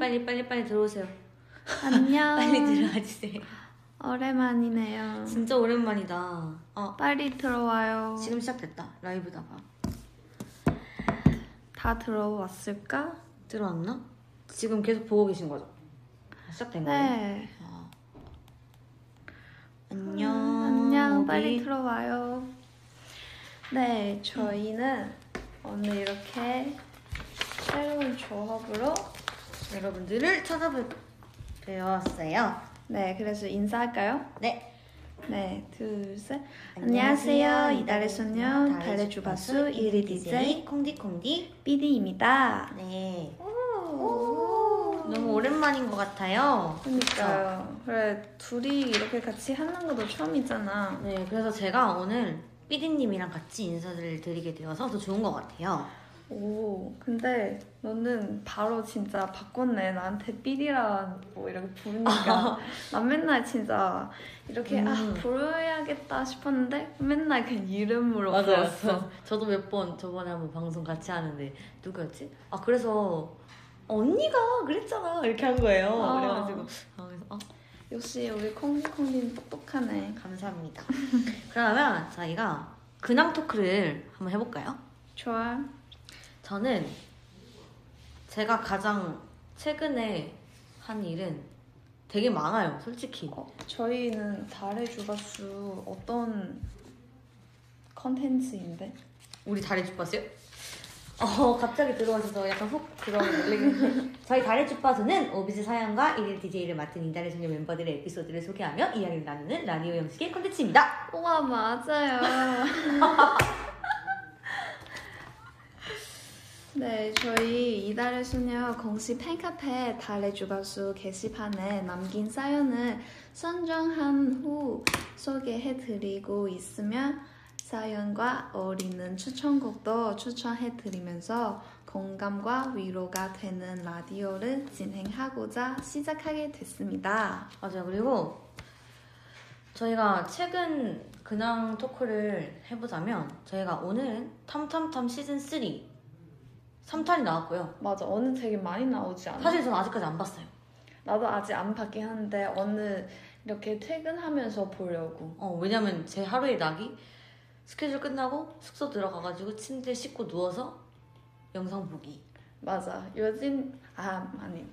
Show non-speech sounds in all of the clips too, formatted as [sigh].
빨리 빨리 빨리 들어오세요. 안녕. 빨리 들어와 주세요. 오랜만이네요. 진짜 오랜만이다. 어 빨리 들어와요. 지금 시작됐다 라이브다가 다 들어왔을까? 들어왔나? 지금 계속 보고 계신 거죠? 시작된 거예요? 네. 아. 안녕. 음, 안녕. 모비. 빨리 들어와요. 네, 저희는 오늘 이렇게 새로운 조합으로 여러분들을 찾아뵈었어요. 네, 그래서 인사할까요? 네. 네, 둘, 셋. 안녕하세요. 이달의 소녀, 달의 주바수, 이리 DJ 콩디콩디. 삐디입니다. 네. 오. 너무 오랜만인 것 같아요. 그러니까요. 그래, 둘이 이렇게 같이 하는 것도 처음이잖아. 네, 그래서 제가 오늘 삐디님이랑 같이 인사를 드리게 되어서 더 좋은 것 같아요. 오, 근데 너는 바로 진짜 바꿨네. 나한테 삐리라 뭐 이렇게 부르니까. 난 맨날 진짜 이렇게 아, 음. 부르야겠다 싶었는데 맨날 그냥 이름으로 불렀어. 저도 몇 번 저번에 한번 방송 같이 하는데 누구였지? 아 그래서 언니가 그랬잖아 이렇게 한 거예요. 아. 그래가지고 아, 그래서 아, 역시 우리 콩콩님 똑똑하네. 감사합니다. 그러면 저희가 근황 토크를 한번 해볼까요? 좋아. 저는 제가 가장 최근에 한 일은 되게 많아요, 솔직히. 어, 저희는 달의 주가수 어떤 컨텐츠인데? 우리 다리 주파수요? 어, 갑자기 들어와셔서 약간 훅 들어오는 놀래겠는데 [laughs] 저희 다리 주파수는 오비즈 사연과 일일 DJ를 맡은 인달의 소녀 멤버들의 에피소드를 소개하며 이야기를 나누는 라디오 형식의 콘텐츠입니다. 우와, 맞아요. [laughs] 네, 저희 이달의 소녀 공식 팬카페 달의 주가수 게시판에 남긴 사연을 선정한 후 소개해드리고 있으며 사연과 어울리는 추천곡도 추천해드리면서 공감과 위로가 되는 라디오를 진행하고자 시작하게 됐습니다. 맞아요. 그리고 저희가 최근 근황 토크를 해보자면 저희가 오늘은 탐탐탐 시즌 3 3탄이 나왔고요. 맞아, 오늘 되게 많이 나오지 않아? 사실 저는 아직까지 안 봤어요. 나도 아직 안 봤긴 한데 오늘 이렇게 퇴근하면서 보려고. 어, 왜냐면 제 하루의 낙이 스케줄 끝나고 숙소 들어가가지고 침대 씻고 누워서 영상 보기. 맞아. 요즘 아 아니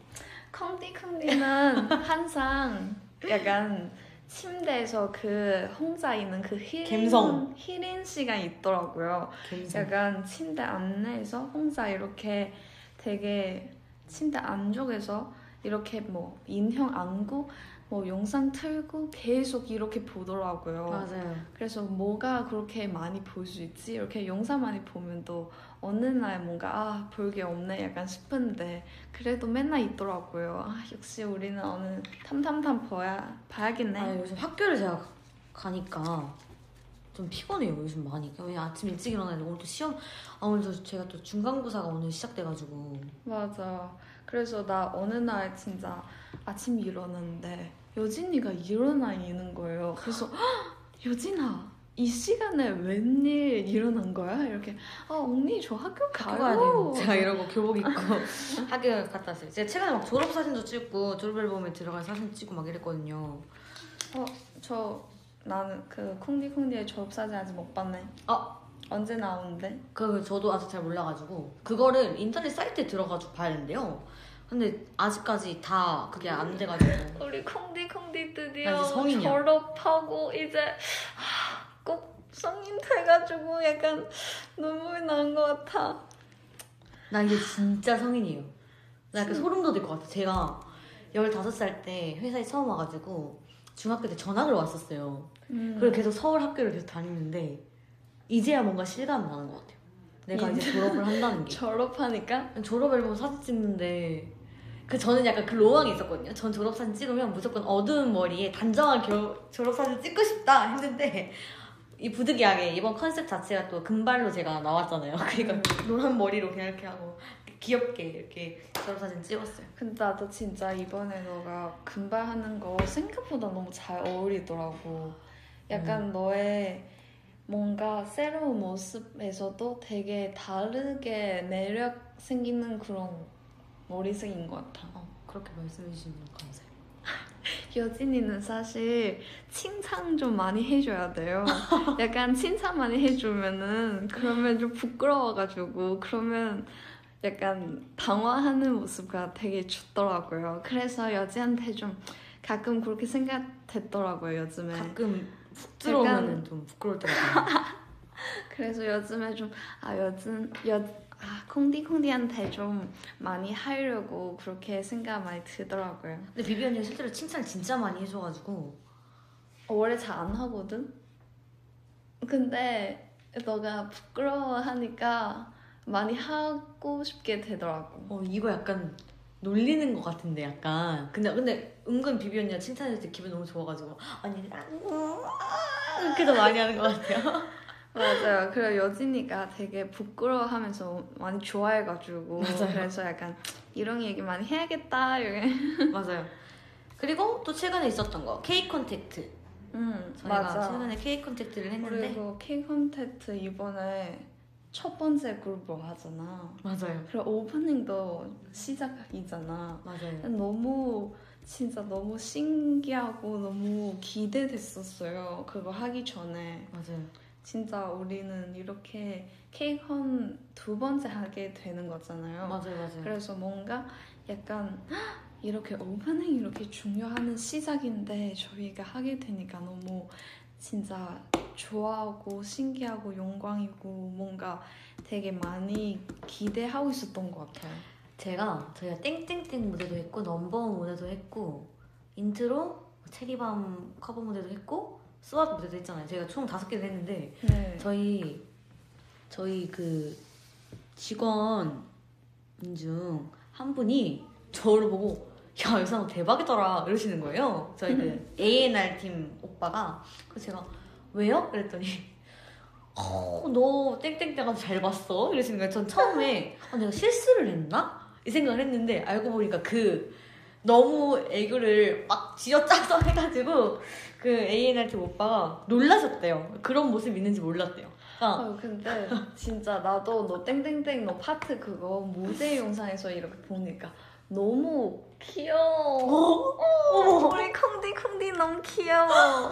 콩디 콩디는 [laughs] 항상 약간 침대에서 그 혼자 있는 그 힐링 갬성. 힐링 시간 있더라고요. 감성. 약간 침대 안내에서 혼자 이렇게 되게 침대 안쪽에서 이렇게 뭐 인형 안고 뭐 영상 틀고 계속 이렇게 보더라고요. 맞아요. 그래서 뭐가 그렇게 많이 볼 수 있지? 이렇게 영상 많이 보면 또 어느 날 뭔가 아, 볼 게 없네 약간 싶은데 그래도 맨날 있더라고요. 아, 역시 우리는 오늘 탐탐탐 봐야, 봐야겠네. 아, 요즘 학교를 제가 가니까 좀 피곤해요. 요즘 많이. 왜냐 아침 일찍 일어나는데 오늘 또 시험. 아 오늘 저 제가 또 중간고사가 오늘 시작돼가지고. 맞아. 그래서 나 어느 날 진짜 아침 일어났는데 여진이가 일어나 있는 거예요. 그래서 "헉, [gasps] 여진아 이 시간에 웬일 일어난 거야? 이렇게 아 언니 저 학교 가요. 돼요. 제가 이러고 교복 입고 [laughs] 학교 갔다 왔어요. 제가 최근에 막 졸업 사진도 찍고 졸업 앨범에 들어갈 사진 찍고 막 이랬거든요. 저 나는 그 콩디콩디의 졸업 사진 아직 못 봤네. 아. 언제 나오는데? 그 저도 아직 잘 몰라가지고 그거를 인터넷 사이트에 들어가지고 봐야 된대요. 근데 아직까지 다 그게 안 돼가지고 우리 콩디콩디 나 드디어 이제 성인이야. 졸업하고 이제 하, 꼭 성인 돼가지고 약간 눈물이 나는 것 같아. 나 이제 진짜 성인이에요. 나 약간 소름 돋을 것 같아. 제가 15살 때 회사에 처음 와가지고 중학교 때 전학을 왔었어요. 음. 그리고 계속 서울 학교를 계속 다니는데 이제야 뭔가 실감이 나는 것 같아요. 내가 이제 졸업을 한다는 게. 졸업하니까 졸업 앨범 사진 찍는데 그 저는 약간 그 로망이 있었거든요. 전 졸업 사진 찍으면 무조건 어두운 머리에 단정한 겨, 졸업 사진 찍고 싶다 했는데 이 부득이하게 이번 컨셉 자체가 또 금발로 제가 나왔잖아요. [laughs] 그러니까 노란 머리로 그냥 이렇게 하고 귀엽게 이렇게 졸업 사진 찍었어요. 근데 나도 진짜 이번에 너가 금발 하는 거 생각보다 너무 잘 어울리더라고. 약간 너의 뭔가 새로운 모습에서도 되게 다르게 매력 생기는 그런 머리색인 것 같아. 어, 그렇게 말씀해 주시면 감사해요. [laughs] 여진이는 사실 칭찬 좀 많이 해줘야 돼요. [laughs] 약간 칭찬 많이 해주면은 그러면 좀 부끄러워가지고 그러면 약간 당황하는 모습가 되게 좋더라고요. 그래서 여지한테 좀 가끔 그렇게 생각됐더라고요 요즘에. 가끔 훅 들어오면 좀 부끄러울 때가. [laughs] 그래서 요즘에 좀아 여진 여 아, 콩디콩디한테 좀 많이 하려고 그렇게 생각 많이 들더라고요. 근데 비비 언니가 실제로 칭찬을 진짜 많이 해줘가지고 어, 원래 잘 안 하거든. 근데 너가 부끄러워하니까 많이 하고 싶게 되더라고. 어 이거 약간 놀리는 것 같은데 약간 근데 근데 은근 비비 언니가 칭찬해줄 때 기분 너무 좋아가지고 아니 이렇게 더 많이 하는 것 같아요. 맞아요. 그리고 여진이가 되게 부끄러워하면서 많이 좋아해가지고 맞아요. 그래서 약간 이런 얘기 많이 해야겠다. 이렇게. 맞아요. 그리고 또 최근에 있었던 거 KCON:TACT 음 저희가 최근에 KCON:TACT를 했는데 그리고 KCON:TACT 이번에 첫 번째 그룹으로 하잖아. 맞아요. 그리고 오프닝도 시작이잖아. 맞아요. 너무 진짜 너무 신기하고 너무 기대됐었어요. 그거 하기 전에 맞아요. 진짜 우리는 이렇게 KCON 두 번째 하게 되는 거잖아요. 맞아요. 맞아요. 그래서 뭔가 약간 헉, 이렇게 오프닝 이렇게 중요한 시작인데 저희가 하게 되니까 너무 진짜 좋아하고 신기하고 영광이고 뭔가 되게 많이 기대하고 있었던 것 같아요. 제가 저희가 땡땡땡 무대도 했고 Number 1 무대도 했고 인트로 체리밤 커버 무대도 했고 스왑 무대도 했잖아요. 저희가 총 다섯 개를 했는데 네. 저희 저희 그 직원 중 한 분이 저를 보고 야 여상 대박이더라 이러시는 거예요. 저희 그 [laughs] A&R 팀 오빠가 그래서 제가 왜요? 그랬더니 어, 너 땡땡땡 아주 잘 봤어 이러시는 거예요. 전 처음에 아, 내가 실수를 했나? 이 생각을 했는데 알고 보니까 그 너무 애교를 막 쥐어짜서 해가지고 그 A&R 팀 오빠가 놀라셨대요. 그런 모습 있는지 몰랐대요. 그러니까 아 근데 진짜 나도 너 땡땡땡 너 파트 그거 무대 영상에서 이렇게 보니까 너무 귀여워. 어머. 우리 콩디 콩디 너무 귀여워.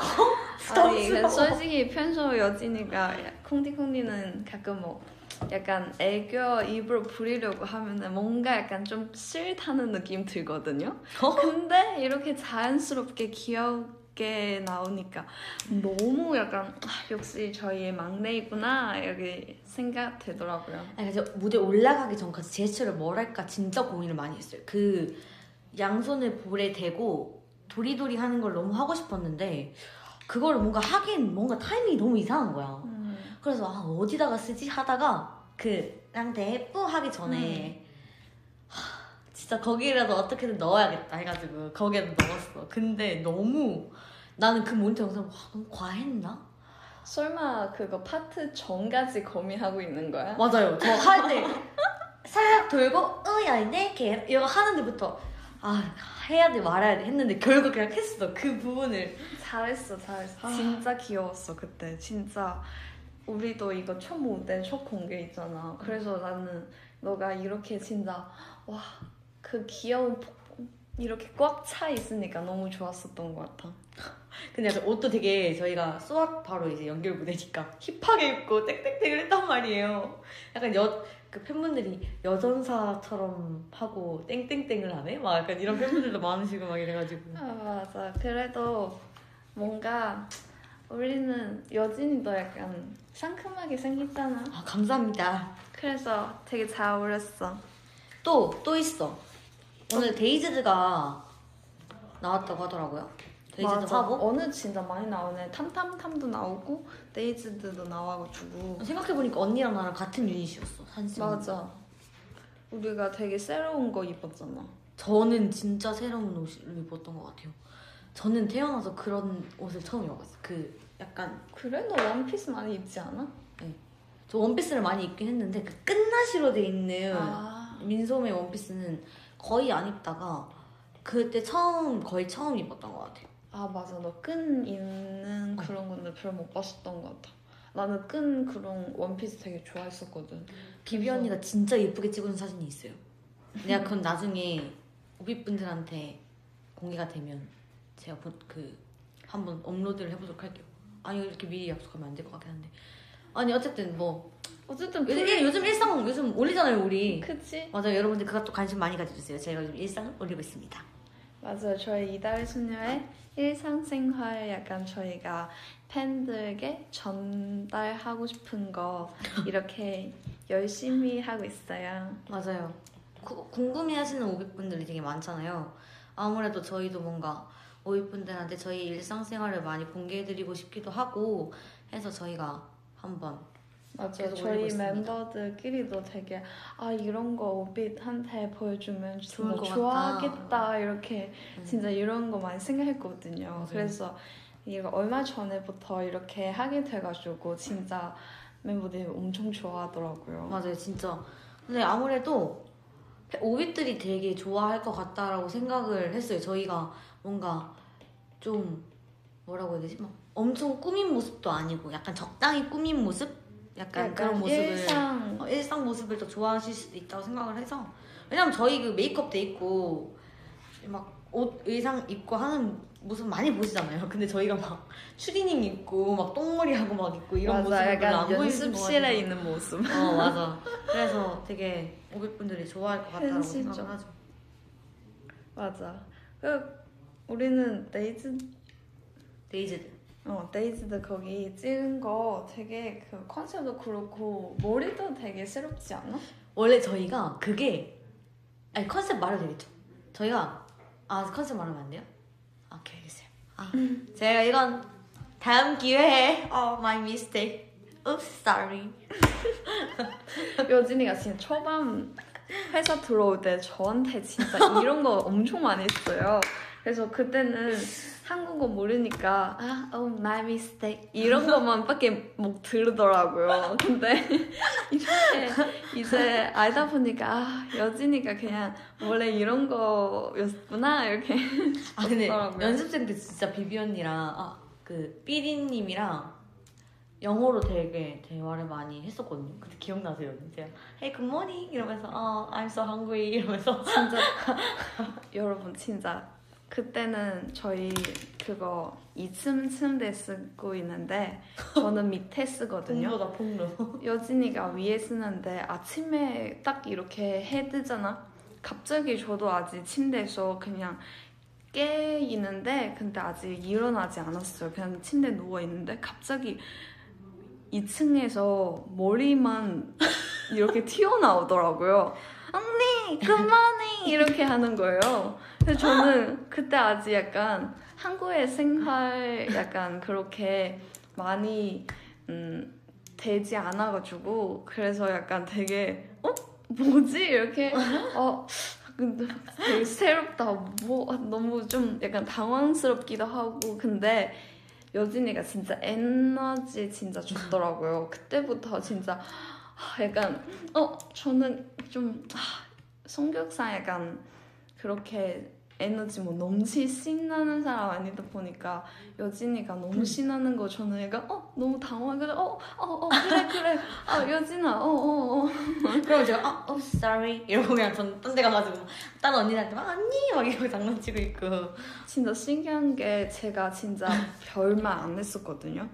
아니 근데 솔직히 평소 여진이가 콩디 콩디는 가끔 뭐 약간 애교 입으로 부리려고 하면은 뭔가 약간 좀 싫다는 느낌 들거든요. 어? 근데 이렇게 자연스럽게 귀엽 게 나오니까 너무 약간 아, 역시 저희의 막내이구나 이렇게 생각되더라고요. 아니 그래서 무대 올라가기 전까지 제스처를 뭘 할까 진짜 고민을 많이 했어요. 그 양손을 볼에 대고 도리도리 하는 걸 너무 하고 싶었는데 그거를 뭔가 하긴 뭔가 타이밍이 너무 이상한 거야. 그래서 아, 어디다가 쓰지 하다가 그 랑 대 뿌 하기 전에 하, 진짜 거기라도 어떻게든 넣어야겠다 해가지고 거기에도 넣었어. 근데 너무 나는 그 모니터 영상 와 너무 과했나? 설마 그거 파트 전까지 고민하고 있는 거야? 맞아요. 저 할 때 살짝 돌고 으야 이렇게 이거 하는 데부터 아 해야 돼 말아야 돼 했는데 결국 그냥 했어 그 부분을 잘했어, 잘했어. 아. 진짜 귀여웠어 그때. 진짜 우리도 이거 첫 무대 첫 공개 있잖아. 그래서 나는 너가 이렇게 진짜 와 그 귀여운 폭- 이렇게 꽉 차 있으니까 너무 좋았었던 것 같아. [laughs] 근데 약간 옷도 되게 저희가 수학 바로 이제 연결 무대니까 힙하게 입고 땡땡땡을 했단 말이에요. 약간 여 그 팬분들이 여전사처럼 하고 땡땡땡을 하네? 막 약간 이런 팬분들도 [laughs] 많으시고 막 이래가지고 아 맞아. 그래도 뭔가 우리는 여진이도 약간 상큼하게 생겼잖아. 아 감사합니다. 그래서 되게 잘 어울렸어. 또 또 있어. 오늘 Dazed가 나왔다고 하더라고요. Dazed 맞아. 화보. 어느 진짜 많이 나오네. 탐탐탐도 나오고 Dazed도 나와가지고. 생각해보니까 언니랑 나랑 같은 유닛이었어 사실 맞아. 우리가 되게 새로운 거 입었잖아. 저는 진짜 새로운 옷을 입었던 것 같아요 저는 태어나서 그런 옷을 처음 입어봤어요 그 약간 그래? 너 원피스 많이 입지 않아? 저 원피스를 많이 입긴 했는데 그 끝나시로 돼 있는 아. 민소매 원피스는 거의 안 입다가 그때 처음 거의 처음 입었던 것 같아요 아 맞아. 너 끈 있는 그런 건데 별로 못 봤었던 것 같아. 나는 끈 그런 원피스 되게 좋아했었거든. 비비 그래서- 언니가 진짜 예쁘게 찍어준 사진이 있어요 내가 그건 나중에 오비분들한테 공개가 되면 제가 본- 그 한번 업로드를 해보도록 할게요. 아니 이렇게 미리 약속하면 안 될 것 같긴 한데 아니 어쨌든 뭐. 어쨌든 요즘, 그 일- 요즘 일상 요즘 올리잖아요 우리. 그치? 맞아요. 여러분들 그것도 관심 많이 가져주세요. 제가 요즘 일상 올리고 있습니다. 맞아요. 저희 이달의 소녀의 일상생활 약간 저희가 팬들에게 전달하고 싶은 거 이렇게 [laughs] 열심히 하고 있어요. 맞아요. 구- 궁금해하시는 오비분들이 되게 많잖아요. 아무래도 저희도 뭔가 오비분들한테 저희 일상생활을 많이 공개해드리고 싶기도 하고 해서 저희가 한번 맞아요. 저희. 멤버들끼리도 되게 아 이런 거 오빛한테 보여주면 좋을 진짜 것 같다. 좋아하겠다 이렇게 음. 진짜 이런 거 많이 생각했거든요. 맞아요. 그래서 이거 얼마 전에부터 이렇게 하게 돼가지고 진짜 멤버들이 엄청 좋아하더라고요. 맞아요, 진짜. 근데 아무래도 오빛들이 되게 좋아할 것 같다라고 생각을 했어요. 저희가 뭔가 좀 뭐라고 해야 되지? 막 엄청 꾸민 모습도 아니고 약간 적당히 꾸민 모습? 약간, 그런 모습을 일상 어, 일상 모습을 더 좋아하실 수도 있다고 생각을 해서 왜냐면 저희 그 메이크업 돼 있고 막 옷 의상 입고 하는 모습 많이 보시잖아요. [laughs] 근데 저희가 막 추리닝 입고 막 똥머리 하고 막 입고 이런 모습을 맞아 별로 안 약간. 연습실에 있는 모습. 어 맞아. [laughs] 그래서 되게 오빛분들이 좋아할 것 같다고 현실적. 생각을 하죠. 맞아. 그 우리는 데이즈 Dazed. 어 Dazed 거기 찍은 거 되게 그 컨셉도 그렇고 머리도 되게 새롭지 않아? 원래 저희가 그게 아니 컨셉 말해도 되겠죠. 저희가 아 컨셉 말하면 안 돼요? 아, 오케이 알겠어요. 아 제가 이건 다음 기회에 어 my mistake. Oops sorry. [laughs] 여진이가 진짜 초반 회사 들어올 때 저한테 진짜 이런 거 엄청 많이 했어요. 그래서 그때는 한국어 모르니까 아, oh my mistake 이런 [laughs] 것만 밖에 못 들으더라고요. 근데 [laughs] 이렇게 이제 알다 보니까 아, 여진이가 그냥 원래 이런 거였구나 이렇게 아 근데 좋더라고요. 연습생 때 진짜 비비 언니랑 아 그 삐리님이랑 영어로 되게 대화를 많이 했었거든요. 근데 기억나세요? 제가 Hey good morning 이러면서 어 I'm so hungry 이러면서 진짜 [laughs] 여러분 진짜 그때는 저희 그거 2층 침대 쓰고 있는데 저는 밑에 쓰거든요. 폭로다 폭로. 여진이가 위에 쓰는데 아침에 딱 이렇게 해 뜨잖아. 갑자기 저도 아직 침대에서 그냥 깨 있는데 근데 아직 일어나지 않았어요. 그냥 침대에 누워 있는데 갑자기 2층에서 머리만 이렇게 [laughs] 튀어나오더라고요. 언니, 그만해! 이렇게 하는 거예요. 근데 저는 그때 아직 약간 한국의 생활 약간 그렇게 많이 음, 되지 않아가지고 그래서 약간 되게 어? 뭐지? 이렇게 어 근데 되게 새롭다. 뭐 너무 좀 약간 당황스럽기도 하고 근데 여진이가 진짜 에너지 진짜 좋더라고요. 그때부터 진짜 아, 약간 어 저는 좀 아, 성격상 약간 그렇게 에너지 뭐 넘치 신나는 사람 아니다 보니까 여진이가 너무 신나는 거 저는 약간 어? 너무 당황해서 어어? 어, 어, 그래 그래. 아 여진아. 어어 어, 어. [laughs] 그러면 제가 아 oh sorry 이러고 그냥 전딴데 가가지고 다른 언니한테 막 언니 막 이러고 장난치고 있고. 진짜 신기한 게 제가 진짜 별말 안 했었거든요.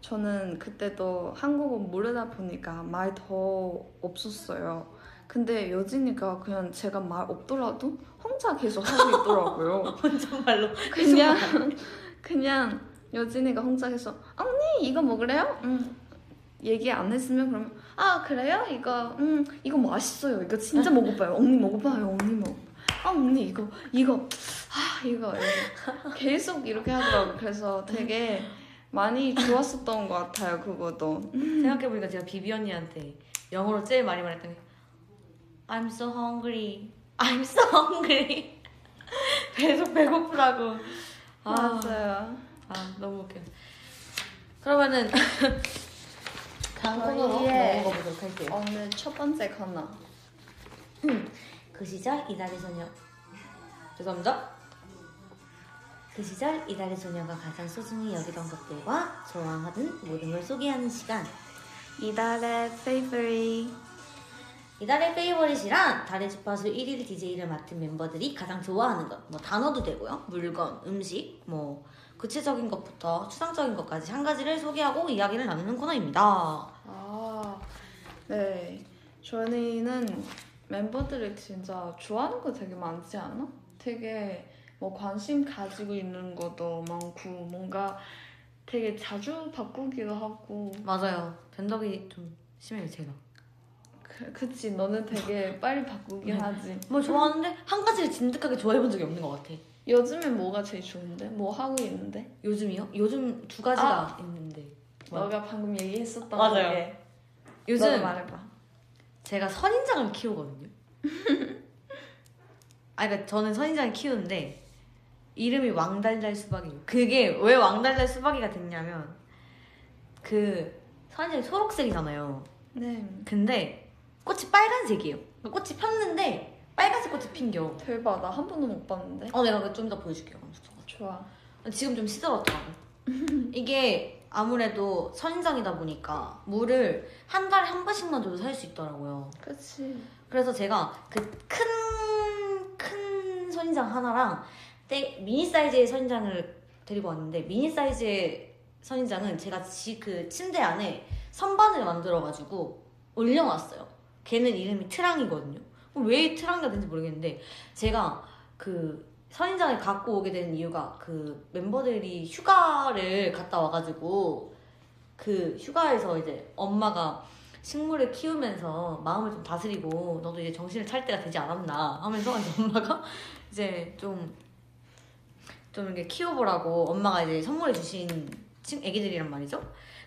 저는 그때도 한국어 모르다 보니까 말 더 없었어요. 근데 여진이가 그냥 제가 말 없더라도 혼자 계속 하고 [laughs] 있더라고요. 혼잣말로 그냥 그냥 여진이가 혼자 해서 언니 이거 먹으래요? 응. 얘기 안 했으면 그러면 아 그래요? 이거 음 이거 맛있어요. 이거 진짜 [laughs] 먹어봐요. 언니 먹어봐요. 언니 먹. 아 언니 이거 이거 아 이거 이거. 계속 이렇게 하더라고. 그래서 되게 많이 좋았었던 것 같아요. 그거도. 생각해보니까 제가 비비 언니한테 영어로 제일 많이 말했던 게 I'm so hungry. I'm so hungry. [laughs] 계속 배고프다고. 아, 맞아요. 아 너무 웃겨. 그러면은 [laughs] 다음 코너로 저희의- 넘어가 보도록 할게요. 오늘 첫 번째 코너. [clears throat] 그 시절 이달의 소녀. 죄송합니다. 그 시절 이달의 소녀가 가장 소중히 여기던 것들과 좋아하는 모든 걸 소개하는 시간. 이달의 favorite. 이달의 페이버릿이란 달의 주파수 1일 DJ를 맡은 멤버들이 가장 좋아하는 것, 뭐 단어도 되고요. 물건, 음식, 뭐 구체적인 것부터 추상적인 것까지 한 가지를 소개하고 이야기를 나누는 코너입니다. 아, 네. 저희는 멤버들이 진짜 좋아하는 거 되게 많지 않아? 되게 뭐 관심 가지고 있는 것도 많고 뭔가 되게 자주 바꾸기도 하고 맞아요. 변덕이 좀 심해요, 제가. 그, 그치 너는 되게 빨리 바꾸긴 네. 하지 뭐 좋아하는데 한 가지를 진득하게 좋아해본 적이 없는 것 같아. 요즘에 뭐가 제일 좋은데? 뭐 하고 있는데? 요즘이요? 요즘 두 가지가 있는데. 뭐? 너가 방금 얘기했었던 맞아요. 거에 요즘 말해봐 제가 선인장을 키우거든요. [laughs] 아, 그러니까 저는 선인장을 키우는데 이름이 왕달달 수박이에요. 그게 왜 왕달달 수박이가 됐냐면 그 선인장이 초록색이잖아요. 네 근데 꽃이 빨간색이에요. 그러니까 꽃이 폈는데 빨간색 꽃이 핀겨. 대박 나 한 번도 못 봤는데 어, 내가 좀 이따 보여줄게요. 좋아 지금 좀 시들었더라고. [laughs] 이게 아무래도 선인장이다 보니까 물을 한 달에 한 번씩만 줘도 살 수 있더라고요. 그치 그래서 제가 그큰큰 선인장 하나랑 때- 미니 사이즈의 선인장을 데리고 왔는데 미니 사이즈의 선인장은 제가 지, 그 침대 안에 선반을 만들어가지고 올려놨어요. 걔는 이름이 트랑이거든요. 왜 트랑이가 된지 모르겠는데 제가 그 선인장을 갖고 오게 된 이유가 그 멤버들이 휴가를 갔다 와가지고 그 휴가에서 이제 엄마가 식물을 키우면서 마음을 좀 다스리고 너도 이제 정신을 찰 때가 되지 않았나 하면서 이제 엄마가 이제 좀좀 이렇게 키워보라고 엄마가 이제 선물해 주신 친 애기들이란 말이죠.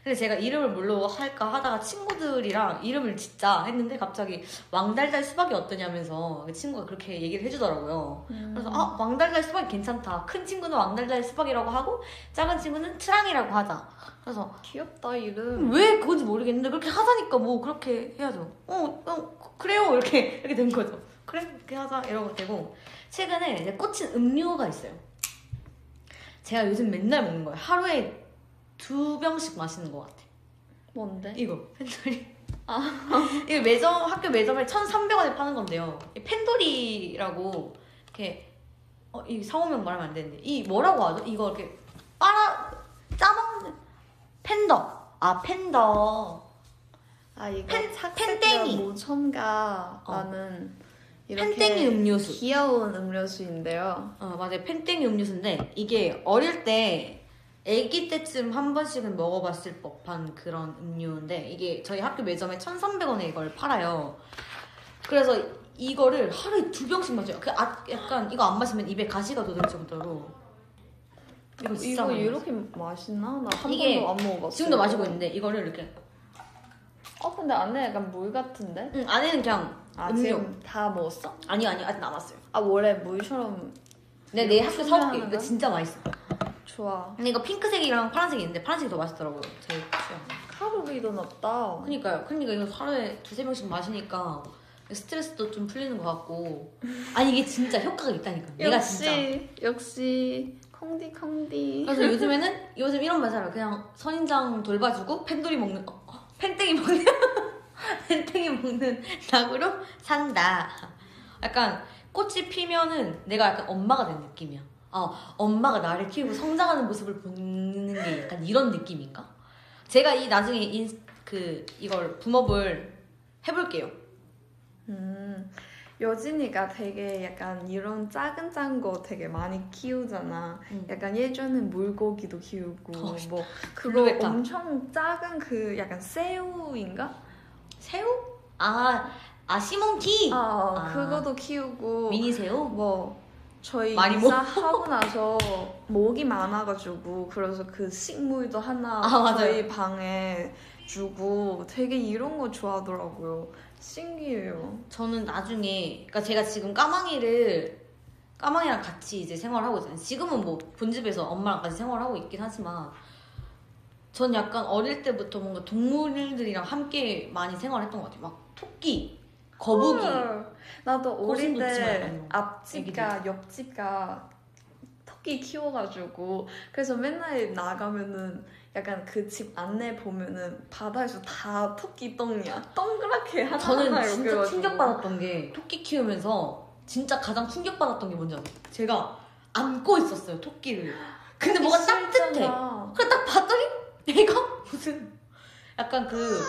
근데 제가 이름을 뭘로 할까 하다가 친구들이랑 이름을 짓자 했는데 갑자기 왕달달 수박이 어떠냐면서 그 친구가 그렇게 얘기를 해주더라고요. 그래서 아 왕달달 수박이 괜찮다. 큰 친구는 왕달달 수박이라고 하고 작은 친구는 트랑이라고 하자. 그래서 귀엽다 이름 왜 그건지 모르겠는데 그렇게 하자니까 뭐 그렇게 해야죠. 어, 어 그래요 이렇게 이렇게 된 거죠. 그래 그렇게 하자 이러고 되고 최근에 이제 꽂힌 음료가 있어요. 제가 요즘 맨날 먹는 거예요. 하루에 두 병씩 마시는 것 같아. 뭔데? 이거 펜돌이. [laughs] 이거 매점 학교 매점에 1,300원에 파는 건데요. 이 펜돌이라고 이렇게 어, 이 상호명 말하면 안 되는데 이 뭐라고 하죠? 이거 이렇게 빨아 짜먹는 펜더. 아 펜더. 아 이거 펜- 착색이랑 펜땡이. 모첨가라는 이렇게 펜땡이 음료수. 귀여운 음료수인데요. 어 맞아요. 펜땡이 음료수인데 이게 어릴 때 아기 때쯤 한 번씩은 먹어봤을 법한 그런 음료인데 이게 저희 학교 매점에 1,300원에 이걸 팔아요. 그래서 이거를 하루에 두 병씩 마셔요. 그 아, 약간 이거 안 마시면 입에 가시가 돋을 정도로 이거 진짜 이거 많이 이렇게 맛있나? 나 한 이게 번도 안 먹어봤어. 지금도 마시고 있는데 이거를 이렇게 어 근데 안에 약간 물 같은데? 응, 안에는 그냥 아 음료. 지금 다 먹었어? 아니 아니 아직 남았어요. 아 원래 물처럼 근데 내 학교 사올게. 이거? 진짜 맛있어. 좋아. 근데 이거 핑크색이랑 파란색이 있는데 파란색이 더 맛있더라고요. 제 취향. 카로리도 높다. 그니까요. 그니까 이거 하루에 두세 병씩 마시니까 스트레스도 좀 풀리는 것 같고. 아니 이게 진짜 효과가 있다니까. 내가 진짜. 역시 역시 콩디 콩디. 그래서 요즘에는 요즘 이런 말 살아요. 그냥 선인장 돌봐주고 펜돌이 먹는 어, 어, 펜땡이 먹는 [laughs] 펜땡이 먹는 낙으로 산다. 약간 꽃이 피면은 내가 약간 엄마가 된 느낌이야. 아 엄마가 나를 키우고 성장하는 모습을 보는 게 약간 이런 느낌인가? 제가 이 나중에 인, 그 이걸 붐업을 해볼게요. 음, 여진이가 되게 약간 이런 작은 작은 거 되게 많이 키우잖아. 음. 약간 예전에 물고기도 키우고 어, 뭐 그거 blue betta. 엄청 작은 그 약간 새우인가? 새우? 아, 아 sea monkey. 아, 아. 그거도 키우고 미니 새우? 뭐 저희 많이 이사 하고 나서 모기 많아가지고 그래서 그 식물도 하나 아, 맞아요. 저희 방에 주고 되게 이런 거 좋아하더라고요. 신기해요. 저는 나중에 그러니까 제가 지금 까망이를 까망이랑 같이 이제 생활하고 있잖아요. 지금은 뭐 본집에서 엄마랑 같이 생활하고 있긴 하지만 전 약간 어릴 때부터 뭔가 동물들이랑 함께 많이 생활했던 것 같아요. 막 토끼, 거북이. 헐. 나도 어릴 때 거. 앞집가 옆집가 토끼 키워가지고 그래서 맨날 나가면은 약간 그 집 안내 보면은 바다에서 다 토끼 똥이야. 동그랗게 하나 저는 하나 진짜 이렇게 충격받았던 게 토끼 키우면서 진짜 가장 충격받았던 게 뭔지 아세요? 제가 안고 있었어요 토끼를. 근데 뭐가 따뜻해. 그래 딱 봤더니 [laughs] 얘가 무슨 약간 그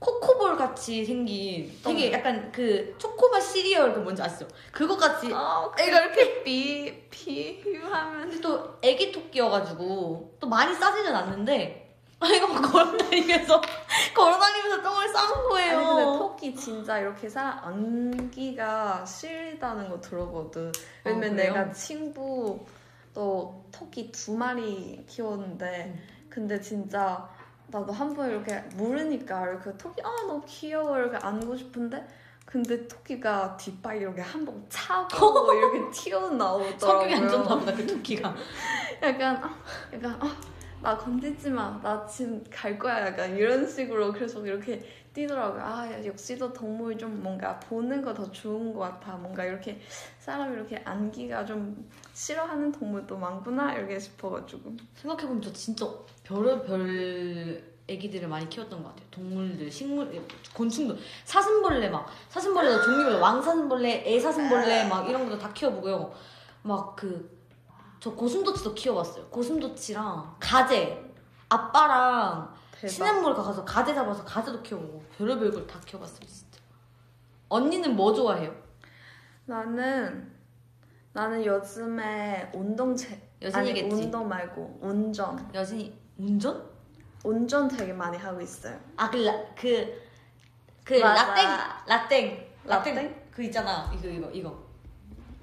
코코볼 같이 생긴 되게 약간 그 초코바 시리얼 그 뭔지 아시죠? 그거 같이 아, 애가 이렇게 비 비유하면 근데 또 애기 토끼여가지고 또 많이 싸지는 않는데 애가 막 걸어다니면서 [laughs] 걸어다니면서 똥을 싸는 거예요. 아니 근데 토끼 진짜 이렇게 사람 안기가 싫다는 거 들었거든. 왜냐면 아, 그래요? 내가 친구 또 토끼 두 마리 키웠는데 음. 근데 진짜 나도 한 번 이렇게 물으니까 이렇게 토끼 아 너무 귀여워 이렇게 안고 싶은데 근데 토끼가 뒷발 이렇게 한 번 차고 이렇게 [laughs] 튀어나오더라고요. 성격이 안 좋나 보다 그 토끼가. [laughs] 약간 아, 약간 아, 나 건들지 마. 나 지금 갈 거야. 약간 이런 식으로 그래서 이렇게 뛰더라고요. 아 역시 또 동물 좀 뭔가 보는 거 더 좋은 것 같아. 뭔가 이렇게 사람 이렇게 안기가 좀 싫어하는 동물도 많구나 이렇게 싶어가지고. 생각해보면 저 진짜 별의별 애기들을 많이 키웠던 것 같아요. 동물들, 식물, 곤충도 사슴벌레 막 사슴벌레도 [gasps] 종류별로 왕사슴벌레, 애사슴벌레 막 이런 것도 다 키워보고요. 막 그 저 고슴도치도 키워봤어요. 고슴도치랑 가재, 아빠랑 대박. 시냇물 가서 가재 잡아서 가재도 키워보고 별의별 걸 다 키워봤어요 진짜. 언니는 뭐 좋아해요? 나는 나는 요즘에 운동 제 아니. 운동 말고 운전 여진이 운전? 운전 되게 많이 하고 있어요. 아그그 그 맞아. 라땡 라땡 라땡 라땡? 그 있잖아 이거 이거 이거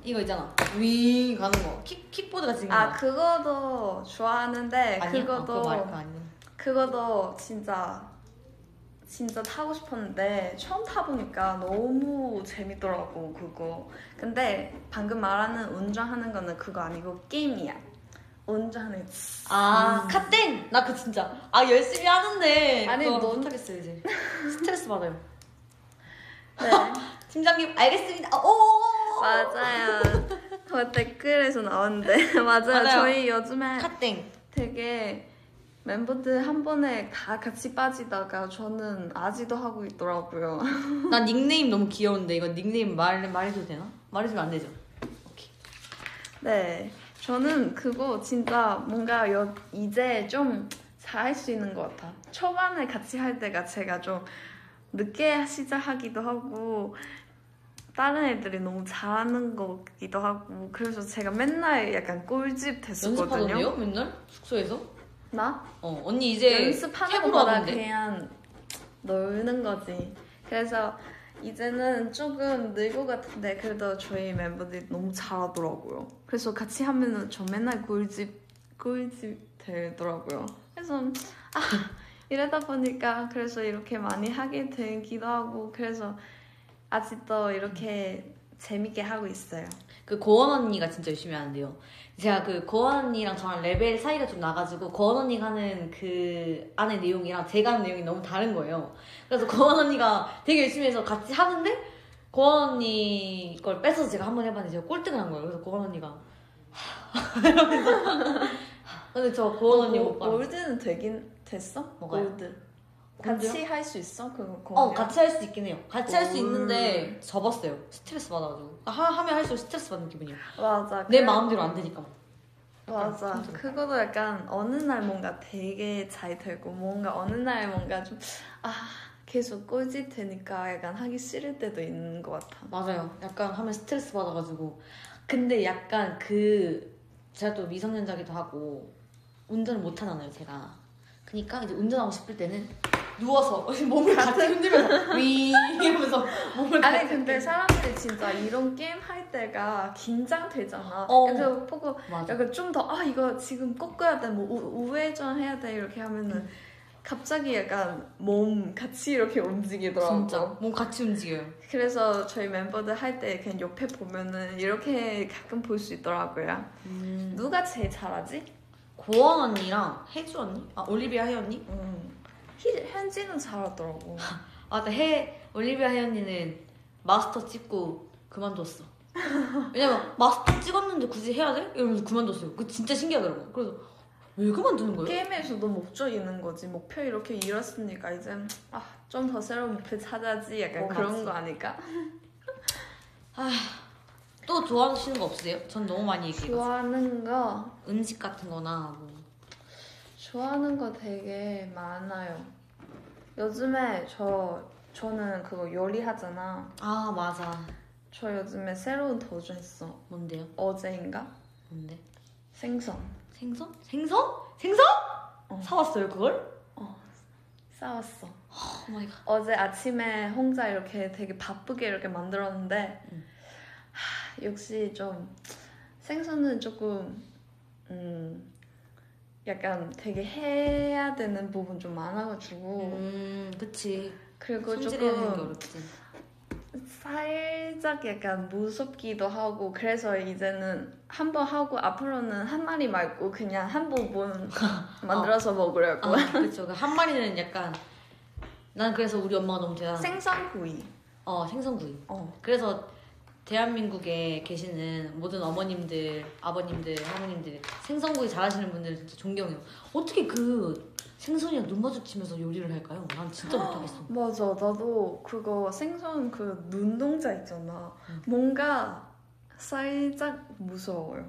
이거 있잖아 윙 가는 거 킥 킥보드 같이 생긴 아거 그거도 좋아하는데 아니야? 그거도 어, 그거 말고 아니야 그거도 진짜 진짜 타고 싶었는데 처음 타보니까 너무 재밌더라고 그거. 근데 방금 말하는 운전하는 거는 그거 아니고 게임이야. 운전하는 아 카땡! 나 그 진짜. 아 열심히 하는데 아니, 그거 넌- 못하겠어요 이제. 스트레스 받아요. 네. [laughs] 팀장님 알겠습니다. 아, 오 맞아요. 그 댓글에서 나왔는데. [laughs] 맞아요. 맞아요. 저희 요즘에 카땡. 되게 멤버들 한 번에 다 같이 빠지다가 저는 아직도 하고 있더라고요. [laughs] 난 닉네임 너무 귀여운데 이거 닉네임 말 말해도 되나? 말해주면 안 되죠? 오케이. 네, 저는 그거 진짜 뭔가 여, 이제 좀 잘할 수 있는 것 같아. 초반에 같이 할 때가 제가 좀 늦게 시작하기도 하고 다른 애들이 너무 잘하는 것 같기도 하고 그래서 제가 맨날 약간 꼴집 됐었거든요. 연습하던데요? 맨날? 숙소에서 나 어 언니 이제 연습하는 것보다 하던데 그냥 놀는 거지. 그래서 이제는 조금 늘고 같은데 그래도 저희 멤버들이 너무 잘하더라고요. 그래서 같이 하면은 저 맨날 꿀집 꿀잼 되더라고요. 그래서 아 이러다 보니까 그래서 이렇게 많이 하게 되기도 하고 그래서 아직도 이렇게 재밌게 하고 있어요. 그 고원 언니가 진짜 열심히 하는데요. 제가 그 고원 언니랑 저랑 레벨 사이가 좀 나가지고 고원 언니가 하는 그 안의 내용이랑 제가 하는 내용이 너무 다른 거예요. 그래서 고원 언니가 되게 열심히 해서 같이 하는데 고원 언니 걸 뺏어서 제가 한 번 해봤는데 제가 꼴등을 한 거예요. 그래서 고원 언니가 [laughs] 이러면서 근데 저 고원 언니 오빠 골드는 되긴 됐어? 뭐가요? 골드. 같이 할 수 있어? 그거 어 공연? 같이 할 수 있긴 해요. 같이 할수 오. 있는데 접었어요. 스트레스 받아가지고 하, 하면 할수록 스트레스 받는 기분이야. 맞아. 내 그래- 마음대로 안 되니까. 맞아. 힘들어. 그거도 약간 어느 날 뭔가 되게 잘 되고 뭔가 어느 날 뭔가 좀 아 계속 꼴찌 되니까 약간 하기 싫을 때도 있는 것 같아. 맞아요. 약간 하면 스트레스 받아가지고. 근데 약간 그 제가 또 미성년자기도 하고 운전을 못 하잖아요, 제가. 그니까 이제 운전하고 싶을 때는 누워서 [laughs] 몸을 같이 흔들면서 윙 이러면서 몸을 아니 근데 사람들이 진짜 이런 게임 할 때가 긴장되잖아. 어. 그래서 보고. 약간 좀 더 아 이거 지금 꺾어야 돼, 뭐 우- 우회전 해야 돼 이렇게 하면은 음. 갑자기 약간 몸 같이 이렇게 움직이더라고. 진짜 몸 같이 움직여요. 그래서 저희 멤버들 할 때 그냥 옆에 보면은 이렇게 가끔 볼 수 있더라고요. 누가 제일 잘하지? 고원 언니랑 혜주 언니? 아 올리비아 혜 언니? 음. 희- 현지는 잘하더라고. [laughs] 아, 나 해, 올리비아 혜 언니는 마스터 찍고 그만뒀어. 왜냐면 마스터 찍었는데 굳이 해야 돼? 이러면서 그만뒀어요. 그 진짜 신기하더라고. 그래서 왜 그만두는 거예요? 게임에서도 목적 있는 거지. 목표 이렇게 이뤘으니까 이제 아, 좀 더 새로운 목표 찾아야지. 약간 어, 그런 맞지. 거 아닐까? [laughs] 또 좋아하시는 거 없으세요? 전 너무 많이 얘기해가지고 좋아하는 거 음식 같은 거나 뭐 좋아하는 거 되게 많아요. 요즘에 저 저는 그거 요리하잖아. 아 맞아 저 요즘에 새로운 도전했어. 뭔데요? 어제인가? 뭔데? 생선. 생선? 생선? 생선? 어. 사왔어요 그걸? 사왔어. Oh my god 어제 아침에 혼자 이렇게 되게 바쁘게 이렇게 만들었는데 음. 하, 역시 좀 생선은 조금 음 약간 되게 해야 되는 부분 좀 많아가지고. 음 그치. 그리고 조금 살짝 약간 무섭기도 하고 그래서 이제는 한 번 하고 앞으로는 한 마리 말고 그냥 한 부분 [laughs] 만들어서 먹으려고. 아 그쵸. 그한 마리는 약간 난 그래서 우리 엄마가 너무 대단한 생선구이. 어 생선구이. 어. 그래서 대한민국에 계시는 모든 어머님들, 아버님들, 할머님들 생선구이 잘하시는 분들 진짜 존경해요. 어떻게 그 생선이랑 눈 마주치면서 요리를 할까요? 난 진짜 못하겠어. 맞아 나도 그거 생선 그 눈동자 있잖아 응. 뭔가 살짝 무서워요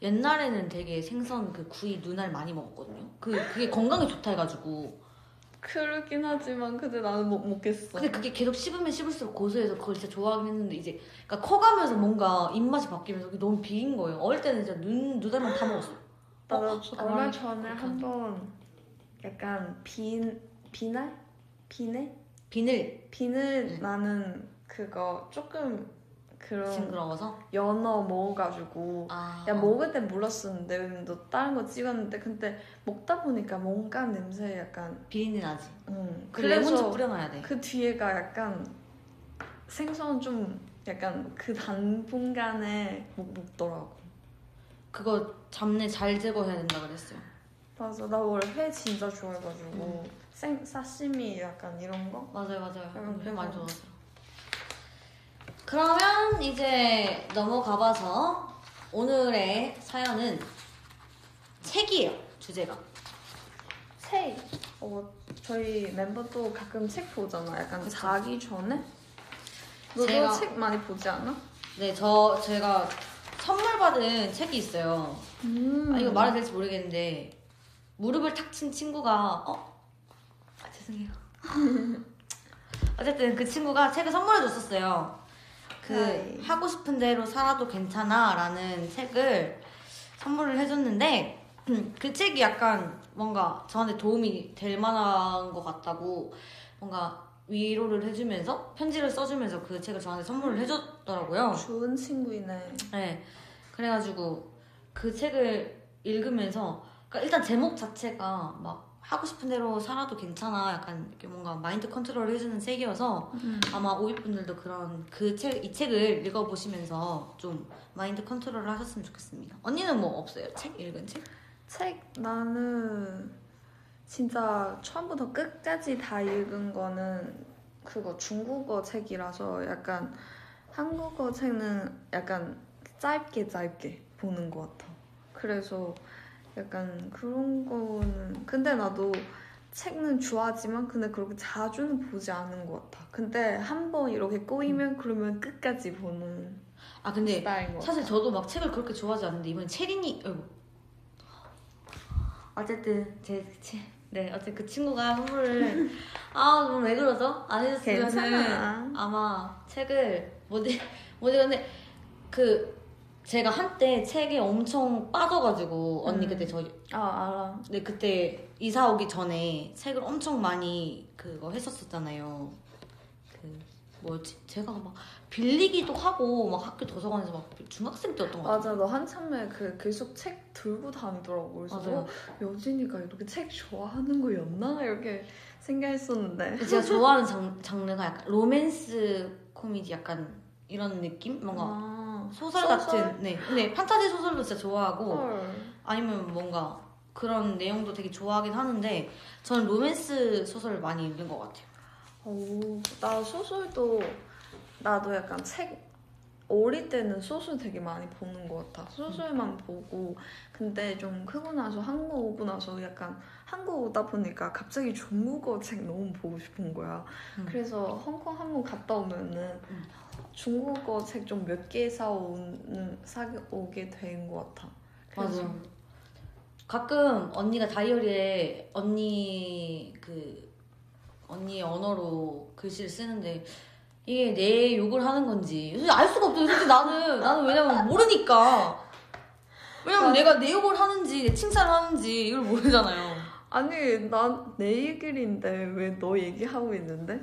옛날에는 되게 생선 그 구이 눈알 많이 먹었거든요. 그 그게 건강에 좋다 해가지고. 그렇긴 하지만 근데 나는 못 먹겠어 근데 그게 계속 씹으면 씹을수록 고소해서 그걸 진짜 좋아하긴 했는데 이제 그러니까 커가면서 뭔가 입맛이 바뀌면서 그게 너무 비린 거예요. 어릴 때는 진짜 눈 눈알만 다 먹었어. 나도 어, 얼마 전에 하네. 한번 약간 비 비날 비네 비늘 비늘 응. 나는 그거 조금 그런 징그러워서. 연어 먹어가지고 아. 야 먹을 땐 몰랐었는데 너 다른 거 찍었는데 근데 먹다 보니까 뭔가 냄새 약간 비린내 나지. 음그 레몬즙 그래서 뿌려놔야 돼. 그 뒤에가 약간 생선 좀 약간 그 당분간에 못 먹더라고. 그거 잡내 잘 제거해야 된다 그랬어요. 맞아, 나 원래 회 진짜 좋아해가지고 생 사시미 약간 이런 거. 맞아요, 맞아요. 음, 회 많이 음. 좋아했어요. 그러면 이제 넘어가봐서 오늘의 사연은 책이에요, 주제가. 책. 어 저희 멤버도 가끔 책 보잖아. 약간 그쵸. 자기 전에. 너도 제가- 책 많이 보지 않아? 네, 저 제가 선물 받은 책이 있어요. 음. 아, 이거 말해도 될지 모르겠는데 무릎을 탁 친 친구가 어? 아, 죄송해요. [laughs] 어쨌든 그 친구가 책을 선물해 줬었어요. 그 네. 하고 싶은 대로 살아도 괜찮아라는 책을 선물을 해줬는데 그 책이 약간 뭔가 저한테 도움이 될 만한 것 같다고 뭔가 위로를 해주면서 편지를 써주면서 그 책을 저한테 선물을 해줬더라고요. 좋은 친구이네. 네. 그래가지고 그 책을 읽으면서 그러니까 일단 제목 자체가 막 하고 싶은 대로 살아도 괜찮아 약간 이렇게 뭔가 마인드 컨트롤을 해주는 책이어서 음. 아마 오이분들도 그런 그 책 이 책을 읽어보시면서 좀 마인드 컨트롤을 하셨으면 좋겠습니다. 언니는 뭐 없어요? 책 읽은 책? 책 나는 진짜 처음부터 끝까지 다 읽은 거는 그거 중국어 책이라서 약간 한국어 책은 약간 짧게 짧게 보는 것 같아. 그래서 약간 그런 거는 근데 나도 책은 좋아하지만 근데 그렇게 자주는 보지 않는 것 같아. 근데 한 번 이렇게 꼬이면 그러면 끝까지 보는 아 근데 스타일인 것 사실 저도 막 책을 그렇게 좋아하지 않는데 이번에 체린이 어이구. 어쨌든 제 체, 네 어쨌든 그 친구가 선물을 [laughs] 아 너무 왜 그러죠? 안 해줬으면은 괜찮아. 아마 책을 못 읽, 못 읽었는데 그 제가 한때 책에 엄청 빠져가지고 언니 음. 그때 저 아 알아. 네, 그때 이사 오기 전에 책을 엄청 많이 그거 했었었잖아요. 그 뭐였지? 제가 막 빌리기도 하고 막 학교 도서관에서 막 중학생 때였던 것 같아요. 맞아, 너 한참에 그 계속 책 들고 다니더라고. 그래서 맞아요. 어, 여진이가 이렇게 책 좋아하는 거였나 이렇게 생각했었는데. 제가 좋아하는 장, 장르가 약간 로맨스 코미디 약간 이런 느낌? 뭔가 아, 소설, 같은 네. 근데 판타지 소설도 진짜 좋아하고 헐. 아니면 뭔가 그런 내용도 되게 좋아하긴 하는데 저는 로맨스 소설을 많이 읽는 것 같아요. 오, 나 소설도 나도 약간 책 어릴 때는 소설 되게 많이 보는 것 같아. 소설만 보고 근데 좀 크고 나서 한국 오고 나서 약간 한국 오다 보니까 갑자기 중국어 책 너무 보고 싶은 거야. 음. 그래서 홍콩 한번 갔다 오면은 음. 중국어 책 좀 몇 개 사오는 사오게 된 것 같아. 그래서 맞아. 가끔 언니가 다이어리에 언니 그 언니의 언어로 글씨를 쓰는데 이게 내 욕을 하는 건지 솔직히 알 수가 없죠. 솔직히 나는 나는 왜냐면 모르니까. 왜냐면 맞아. 내가 내 욕을 하는지 내 칭찬을 하는지 이걸 모르잖아요. 아니 난 내 얘기인데 왜 너 얘기하고 있는데?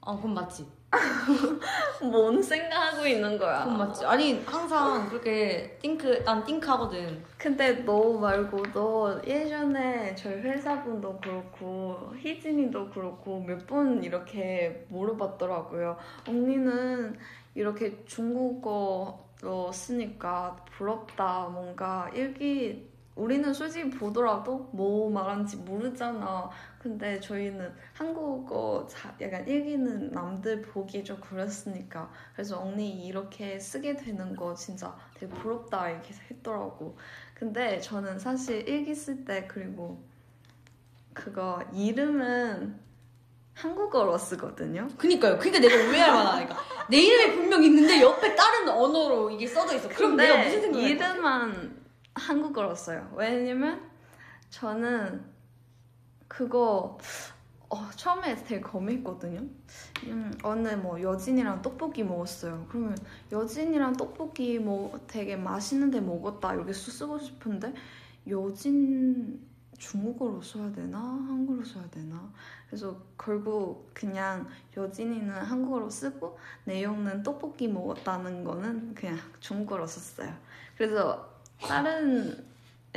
아 그건 맞지. [laughs] 뭔 생각하고 있는 거야? 그건 맞지. 아니 항상 그렇게 띵크 난 띵크 하거든. 근데 너 말고 너 예전에 저희 회사분도 그렇고 희진이도 그렇고 몇 번 이렇게 물어봤더라고요. 언니는 이렇게 중국어로 쓰니까 부럽다. 뭔가 일기 우리는 솔직히 보더라도 뭐 말하는지 모르잖아. 근데 저희는 한국어 자- 약간 일기는 남들 보기 좀 그랬으니까 그래서 언니 이렇게 쓰게 되는 거 진짜 되게 부럽다 이렇게 했더라고. 근데 저는 사실 일기 쓸 때 그리고 그거 이름은 한국어로 쓰거든요. 그니까요. 그니까 내가 오해할 만하니까. 내 이름이 분명 있는데 옆에 다른 언어로 이게 써져 있어. 그럼 내가 무슨 할까? 이름만 한국어로 써요. 왜냐면 저는 그거 어, 처음에 되게 고민했거든요. 음, 어느 뭐 여진이랑 떡볶이 먹었어요. 그러면 여진이랑 떡볶이 뭐 되게 맛있는데 먹었다 쓰- 쓰고 싶은데 여진 중국어로 써야 되나 한국어로 써야 되나 그래서 결국 그냥 여진이는 한국어로 쓰고 내용은 떡볶이 먹었다는 거는 그냥 중국어로 썼어요. 그래서 다른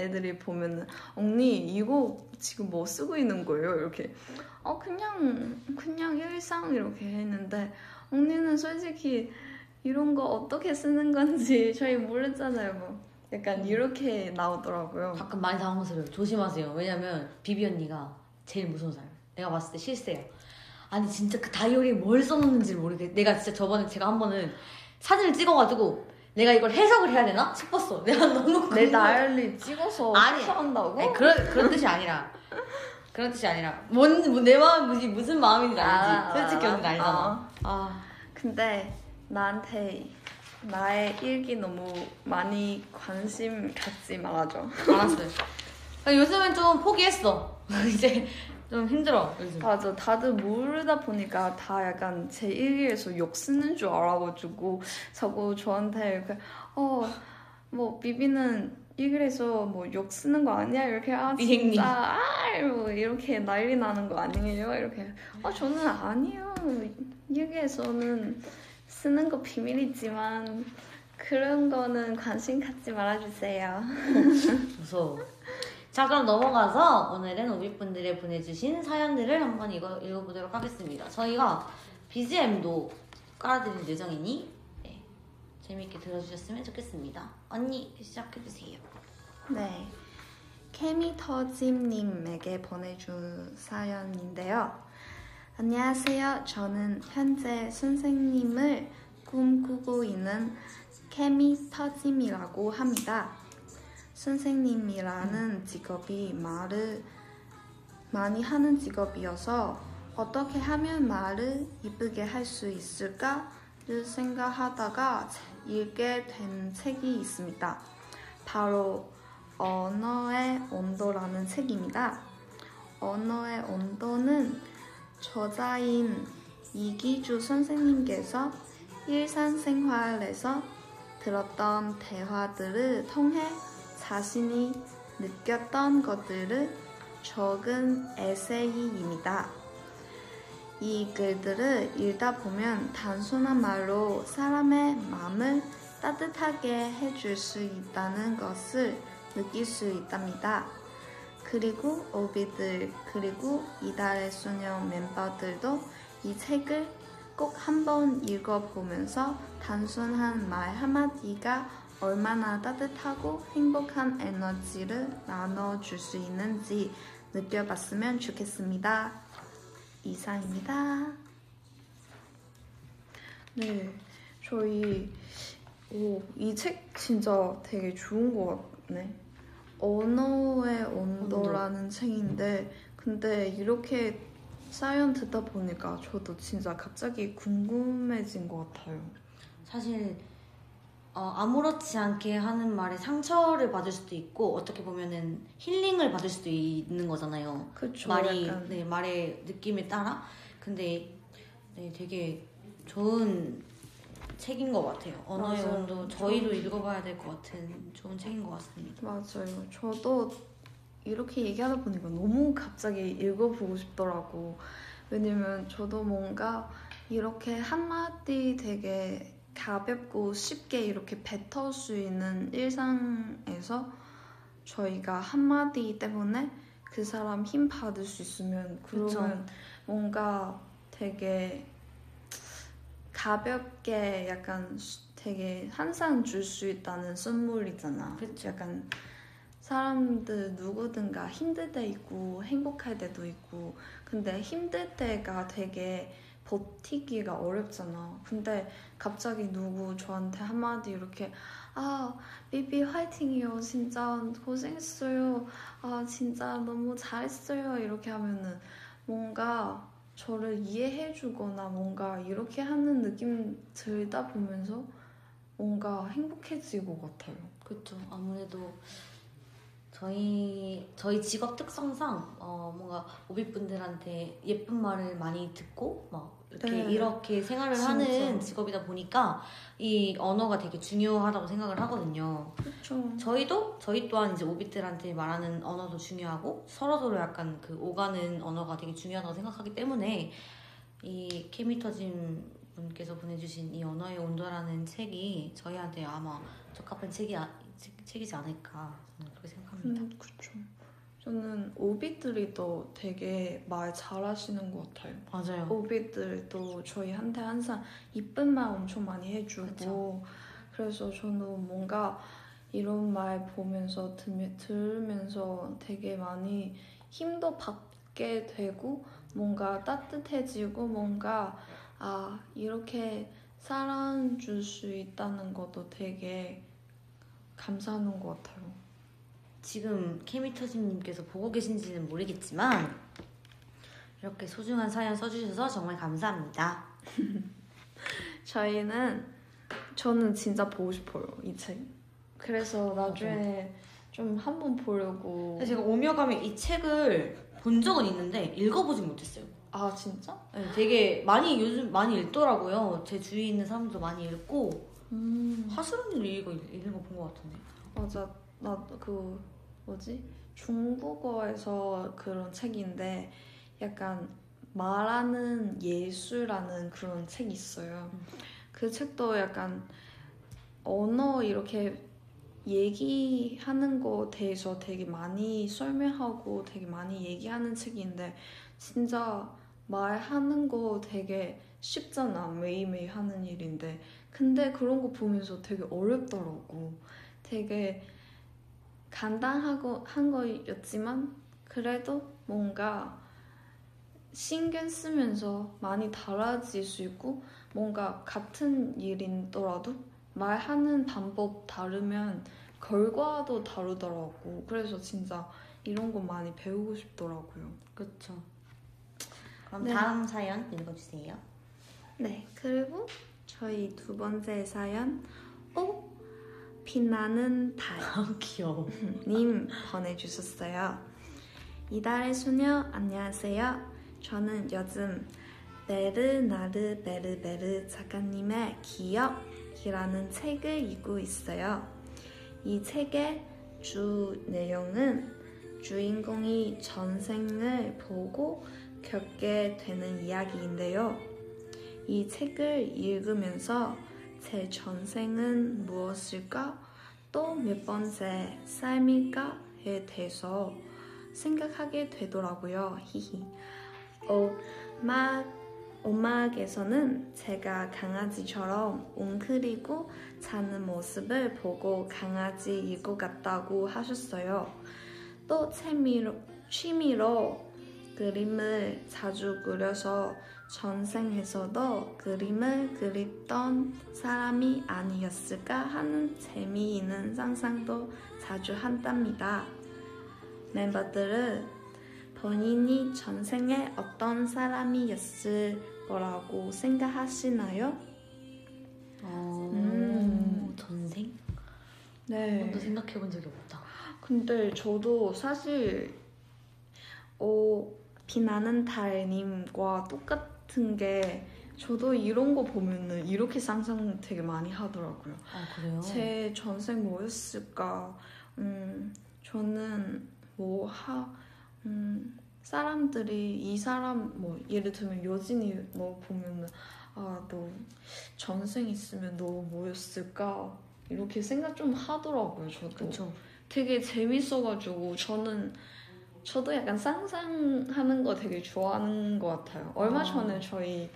애들이 보면은 언니 이거 지금 뭐 쓰고 있는 거예요? 이렇게 어 그냥 그냥 일상 이렇게 했는데 언니는 솔직히 이런 거 어떻게 쓰는 건지 [laughs] 저희 모르잖아요. 뭐 약간 이렇게 나오더라고요. 가끔 많이 당황스러워요. 조심하세요. 왜냐면 비비 언니가 제일 무서운 사람. 내가 봤을 때 실세요. 아니 진짜 그 다이어리에 뭘 써놓는지 모르겠. 내가 진짜 저번에 제가 한 번은 사진을 찍어가지고 내가 이걸 해석을 해야 되나 싶었어. [laughs] 내가 너무 내. 다이어리 찍어서 아니. 한다고? 아니, 그런 그런 뜻이 아니라 그런 뜻이 아니라 뭔 내 마음 무슨 무슨 마음인지 알지. 솔직히 언니 알잖아. 어. 아 근데 나한테 나의 일기 너무 많이 관심 갖지 말아줘. 알았어요. 그러니까 요즘은 좀 포기했어. [laughs] 이제 좀 힘들어 요즘. 맞아. 다들 모르다 보니까 다 약간 제 일기에서 욕 쓰는 줄 알아가지고 자꾸 저한테 이렇게 어뭐 비비는 일기에서 뭐 욕 쓰는 거 아니야? 이렇게 아. 진짜 아뭐 이렇게 난리 나는 거 아니에요? 이렇게 아 저는 아니요. 일기에서는 쓰는 거 비밀이지만 그런 거는 관심 갖지 말아주세요. 무서워. 자 그럼 넘어가서 오늘은 오비분들이 보내주신 사연들을 한번 읽어, 읽어보도록 하겠습니다. 저희가 BGM도 깔아드릴 예정이니 네, 재밌게 들어주셨으면 좋겠습니다. 언니 시작해주세요. 네. 케미터짐님에게 보내준 사연인데요. 안녕하세요. 저는 현재 선생님을 꿈꾸고 있는 케미터짐이라고 합니다. 선생님이라는 직업이 말을 많이 하는 직업이어서 어떻게 하면 말을 이쁘게 할 수 있을까를 생각하다가 읽게 된 책이 있습니다. 바로 언어의 온도라는 책입니다. 언어의 온도는 저자인 이기주 선생님께서 일상생활에서 들었던 대화들을 통해 자신이 느꼈던 것들을 적은 에세이입니다. 이 글들을 읽다 보면 단순한 말로 사람의 마음을 따뜻하게 해줄 수 있다는 것을 느낄 수 있답니다. 그리고 오비들 그리고 이달의 소녀 멤버들도 이 책을 꼭 한번 읽어보면서 단순한 말 한마디가 얼마나 따뜻하고 행복한 에너지를 나눠줄 수 있는지 느껴봤으면 좋겠습니다. 이상입니다. 네, 저희 오, 이 책 진짜 되게 좋은 것 같네. 언어의 온도라는 책인데 근데 이렇게 사연 듣다 보니까 저도 진짜 갑자기 궁금해진 것 같아요. 사실 어, 아무렇지 않게 하는 말에 상처를 받을 수도 있고 어떻게 보면은 힐링을 받을 수도 있는 거잖아요. 그쵸? 말이 약간 네 말의 느낌에 따라 근데 네 되게 좋은 책인 것 같아요. 언어의 맞아요. 온도 저희도 읽어봐야 될 것 같은 좋은 책인 것 같습니다. 맞아요. 저도 이렇게 얘기하다 보니까 너무 갑자기 읽어보고 싶더라고. 왜냐면 저도 뭔가 이렇게 한마디 되게 가볍고 쉽게 이렇게 뱉을 수 있는 일상에서 저희가 한마디 때문에 그 사람 힘 받을 수 있으면 그러면 뭔가 되게 가볍게 약간 되게 항상 줄 수 있다는 선물이잖아. 그쵸. 약간 사람들 누구든가 힘들 때 있고 행복할 때도 있고 근데 힘들 때가 되게 버티기가 어렵잖아. 근데 갑자기 누구 저한테 한마디 이렇게 아 비비 화이팅이요. 진짜 고생했어요. 아 진짜 너무 잘했어요. 이렇게 하면은 뭔가 저를 이해해주거나 뭔가 이렇게 하는 느낌 들다 보면서 뭔가 행복해질 것 같아요. 그렇죠. 아무래도 저희 저희 직업 특성상 어, 뭔가 오비분들한테 예쁜 말을 많이 듣고 막 이렇게 네. 이렇게 생활을 진짜. 하는 직업이다 보니까 이 언어가 되게 중요하다고 생각을 하거든요. 그렇죠. 저희도 저희 또한 이제 오비들한테 말하는 언어도 중요하고 서로 서로 약간 그 오가는 언어가 되게 중요하다고 생각하기 때문에 이 케미터진 분께서 보내주신 이 언어의 온도라는 책이 저희한테 아마 적합한 책이 아, 책- 책이지 않을까 저는 그렇게 생각합니다. 음, 그렇죠. 저는 오비들이도 되게 말 잘하시는 것 같아요. 맞아요. 오비들도 저희한테 항상 이쁜 말 엄청 많이 해주고 그쵸. 그래서 저는 뭔가 이런 말 보면서 들, 들으면서 되게 많이 힘도 받게 되고 뭔가 따뜻해지고 뭔가 아 이렇게 사랑 줄 수 있다는 것도 되게 감사하는 것 같아요. 지금 케미터진님께서 보고 계신지는 모르겠지만 이렇게 소중한 사연 써주셔서 정말 감사합니다. [laughs] 저희는 저는 진짜 보고 싶어요 이 책. 그래서 나중에 좀 한 번 보려고. 근데 제가 오며 가며 이 책을 본 적은 있는데 읽어보진 못했어요. 아 진짜? 네, 되게 많이 요즘 많이 읽더라고요. 제 주위에 있는 사람도 많이 읽고 음 하수름님 읽어 읽는 거 본 것 같은데. 맞아 나 그 뭐지 중국어에서 그런 책인데 약간 말하는 예술라는 그런 책이 있어요. 음. 그 책도 약간 언어 이렇게 얘기하는 거 대해서 되게 많이 설명하고 되게 많이 얘기하는 책인데 진짜 말하는 거 되게 쉽잖아 매일매일 하는 일인데 근데 그런 거 보면서 되게 어렵더라고 되게 간단하고 한 거였지만 그래도 뭔가 신경 쓰면서 많이 달라질 수 있고 뭔가 같은 일이더라도 말하는 방법 다르면 결과도 다르더라고. 그래서 진짜 이런 거 많이 배우고 싶더라고요. 그렇죠. 그럼 네. 다음 사연 읽어주세요. 네, 그리고 저희 두 번째 사연 오 빛나는 달. 아 귀여워. 님 보내주셨어요. 이달의 소녀 안녕하세요. 저는 요즘 베르나르 베르베르 작가님의 기억이라는 책을 읽고 있어요. 이 책의 주 내용은 주인공이 전생을 보고 겪게 되는 이야기인데요. 이 책을 읽으면서 제 전생은 무엇일까? 또 몇 번째 삶일까에 대해서 생각하게 되더라고요. 히히. 엄마, 엄마께서는 제가 강아지처럼 웅크리고 자는 모습을 보고 강아지일 것 같다고 하셨어요. 또 취미로, 취미로 그림을 자주 그려서 전생에서도 그림을 그렸던 사람이 아니었을까 하는 재미있는 상상도 자주 한답니다. 멤버들은 본인이 전생에 어떤 사람이었을 거라고 생각하시나요? 어, 음. 전생? 네. 한 번도 생각해 본 적이 없다. 근데 저도 사실 어, 비나는 달님과 똑같 은 게 저도 이런 거 보면은 이렇게 상상 되게 많이 하더라고요. 아, 그래요? 제 전생 뭐였을까? 음, 저는 뭐 하, 음, 사람들이 이 사람 뭐 예를 들면 여진이 뭐 보면은 아 너 전생 있으면 너 뭐였을까? 이렇게 생각 좀 하더라고요. 저도. 그쵸. 되게 재밌어가지고 저는 저도 약간 상상하는 거 되게 좋아하는 것 같아요. 얼마 아. 전에 저희